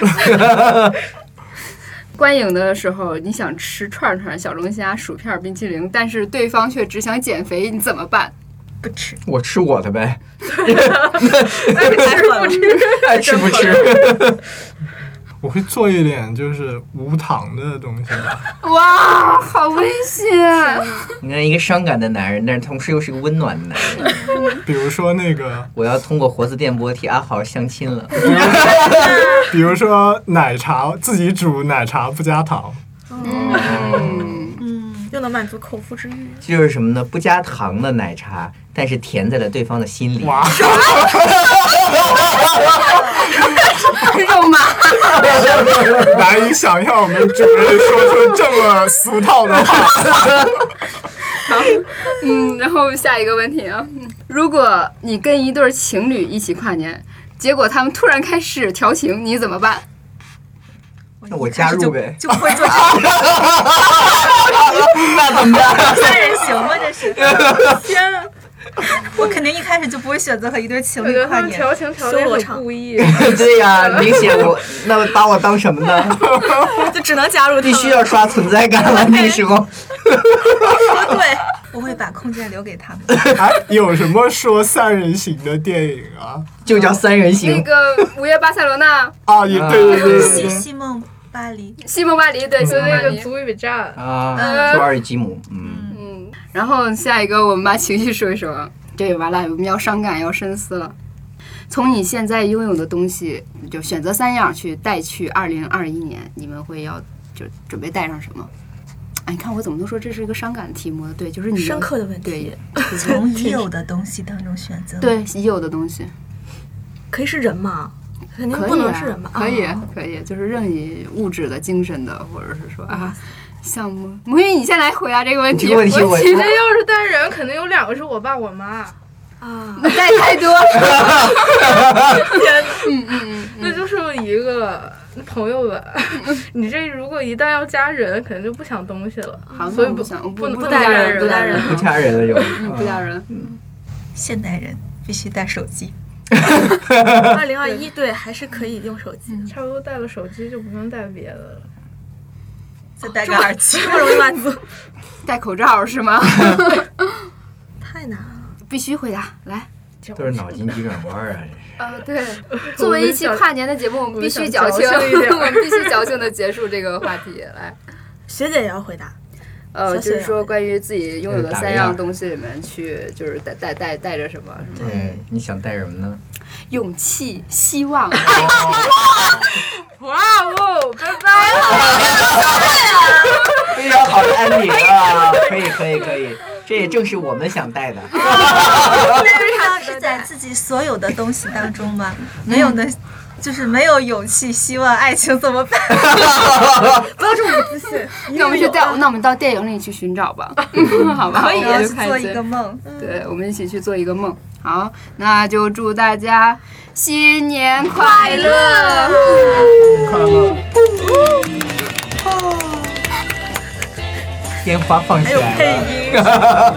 [SPEAKER 6] 观影的时候，你想吃串串、小龙虾、薯片、冰淇淋，但是对方却只想减肥，你怎么办？
[SPEAKER 3] 不吃，
[SPEAKER 4] 我吃我的呗，
[SPEAKER 3] 爱吃不吃。
[SPEAKER 4] 爱吃不吃。
[SPEAKER 1] 我会做一点就是无糖的东西吧。
[SPEAKER 6] 哇，好危险！
[SPEAKER 4] 你看一个伤感的男人，但是同时又是个温暖的男人。
[SPEAKER 1] 比如说那个，
[SPEAKER 4] 我要通过活字电波替阿豪相亲了。
[SPEAKER 1] 比如说奶茶，自己煮奶茶不加糖。
[SPEAKER 6] 嗯，
[SPEAKER 3] 嗯，又能满足口腹之欲。
[SPEAKER 4] 就是什么呢？不加糖的奶茶，但是甜在了对方的心里。
[SPEAKER 1] 哇，
[SPEAKER 6] 肉麻。
[SPEAKER 1] 难以想象我们主人说出这么俗套的话。
[SPEAKER 6] 好嗯，然后下一个问题啊，如果你跟一对情侣一起跨年，结果他们突然开始调情，你怎么办？
[SPEAKER 4] 那我加入呗。
[SPEAKER 3] 就不会做这个
[SPEAKER 4] 那怎么办？
[SPEAKER 3] 三人行吗？这是。天啊！我肯定一开始就不会选择和一对情侣跨年。
[SPEAKER 2] 们调情调的很
[SPEAKER 3] 修罗场
[SPEAKER 2] 故意。
[SPEAKER 4] 对呀、明显我那把我当什么呢？
[SPEAKER 3] 就只能加入他
[SPEAKER 4] 必须要刷存在感了。那时候，
[SPEAKER 3] 对，我会把空间留给他们。
[SPEAKER 1] 哎，有什么说三人行的电影啊？
[SPEAKER 4] 就叫三人行那。
[SPEAKER 6] 个《午夜巴塞罗那》
[SPEAKER 1] 啊，也对对对对
[SPEAKER 3] 西。西梦巴黎，
[SPEAKER 6] 西梦巴黎，对，西蒙巴黎。
[SPEAKER 2] 那个足以比战，
[SPEAKER 4] 啊，
[SPEAKER 6] 呃
[SPEAKER 4] 托尔基姆，嗯，
[SPEAKER 6] 嗯，然后下一个我们把情绪说一说，这完了，我们要伤感，要深思了。从你现在拥有的东西，就选择三样去带去二零二一年，你们会要就准备带上什么？哎，你看我怎么能说这是一个伤感的题目呢？对，就是你
[SPEAKER 3] 深刻的问题
[SPEAKER 6] 对，
[SPEAKER 3] 从已有的东西当中选择。，
[SPEAKER 6] 对已有的东西，
[SPEAKER 3] 可以是人吗？肯定不能是人吧？
[SPEAKER 6] 可以
[SPEAKER 3] 啊
[SPEAKER 6] 可以，就是任意物质的、精神的，或者是说啊，项目。母语，你先来回答这个问题。
[SPEAKER 4] 问题我
[SPEAKER 2] 其实要是带人，肯定有两个是我爸我妈，
[SPEAKER 3] 啊，
[SPEAKER 6] 带太多。嗯嗯嗯，
[SPEAKER 2] 那就是一个朋友吧。你这如果一旦要加人，肯定就不想东西了。
[SPEAKER 6] 好，
[SPEAKER 2] 所以不
[SPEAKER 6] 不想不
[SPEAKER 2] 不
[SPEAKER 6] 不加
[SPEAKER 2] 不带人
[SPEAKER 6] 不带人，
[SPEAKER 4] 不加人了就。
[SPEAKER 6] 嗯不加人。
[SPEAKER 3] 现代人必须带手机。二零二一对，还是可以用手机，
[SPEAKER 2] 差不多带了手机就不用带别的了。
[SPEAKER 3] 再戴个耳机，不容易满足？
[SPEAKER 6] 戴口罩是吗？
[SPEAKER 3] 太难了。
[SPEAKER 6] 必须回答，来。
[SPEAKER 4] 都是脑筋急转弯啊！
[SPEAKER 6] 啊，对，作为一期跨年的节目，我们必须矫情，
[SPEAKER 2] 我们
[SPEAKER 6] 必须矫情的结束这个话题。来，
[SPEAKER 3] 学姐也要回答。
[SPEAKER 6] 呃，就是说关于自己拥有的三样东西里面去，就是带带带带着什么什么
[SPEAKER 4] 对，你想带什么呢？
[SPEAKER 6] 勇气、希望。
[SPEAKER 2] 哇哦，拜拜！
[SPEAKER 4] 非常好的安迪啊！可以可以可以，这也正是我们想带的。
[SPEAKER 3] 但是他是在自己所有的东西当中吗？没有的，就是没有勇气、希望、爱情怎么办？不要这么不自信。
[SPEAKER 6] 那我们就到，那我们到电影里去寻找吧，好吧？
[SPEAKER 3] 可以做一个梦。
[SPEAKER 6] 对，我们一起去做一个梦。好，那就祝大家新年快乐！
[SPEAKER 1] 快乐。
[SPEAKER 4] 烟花放起来了。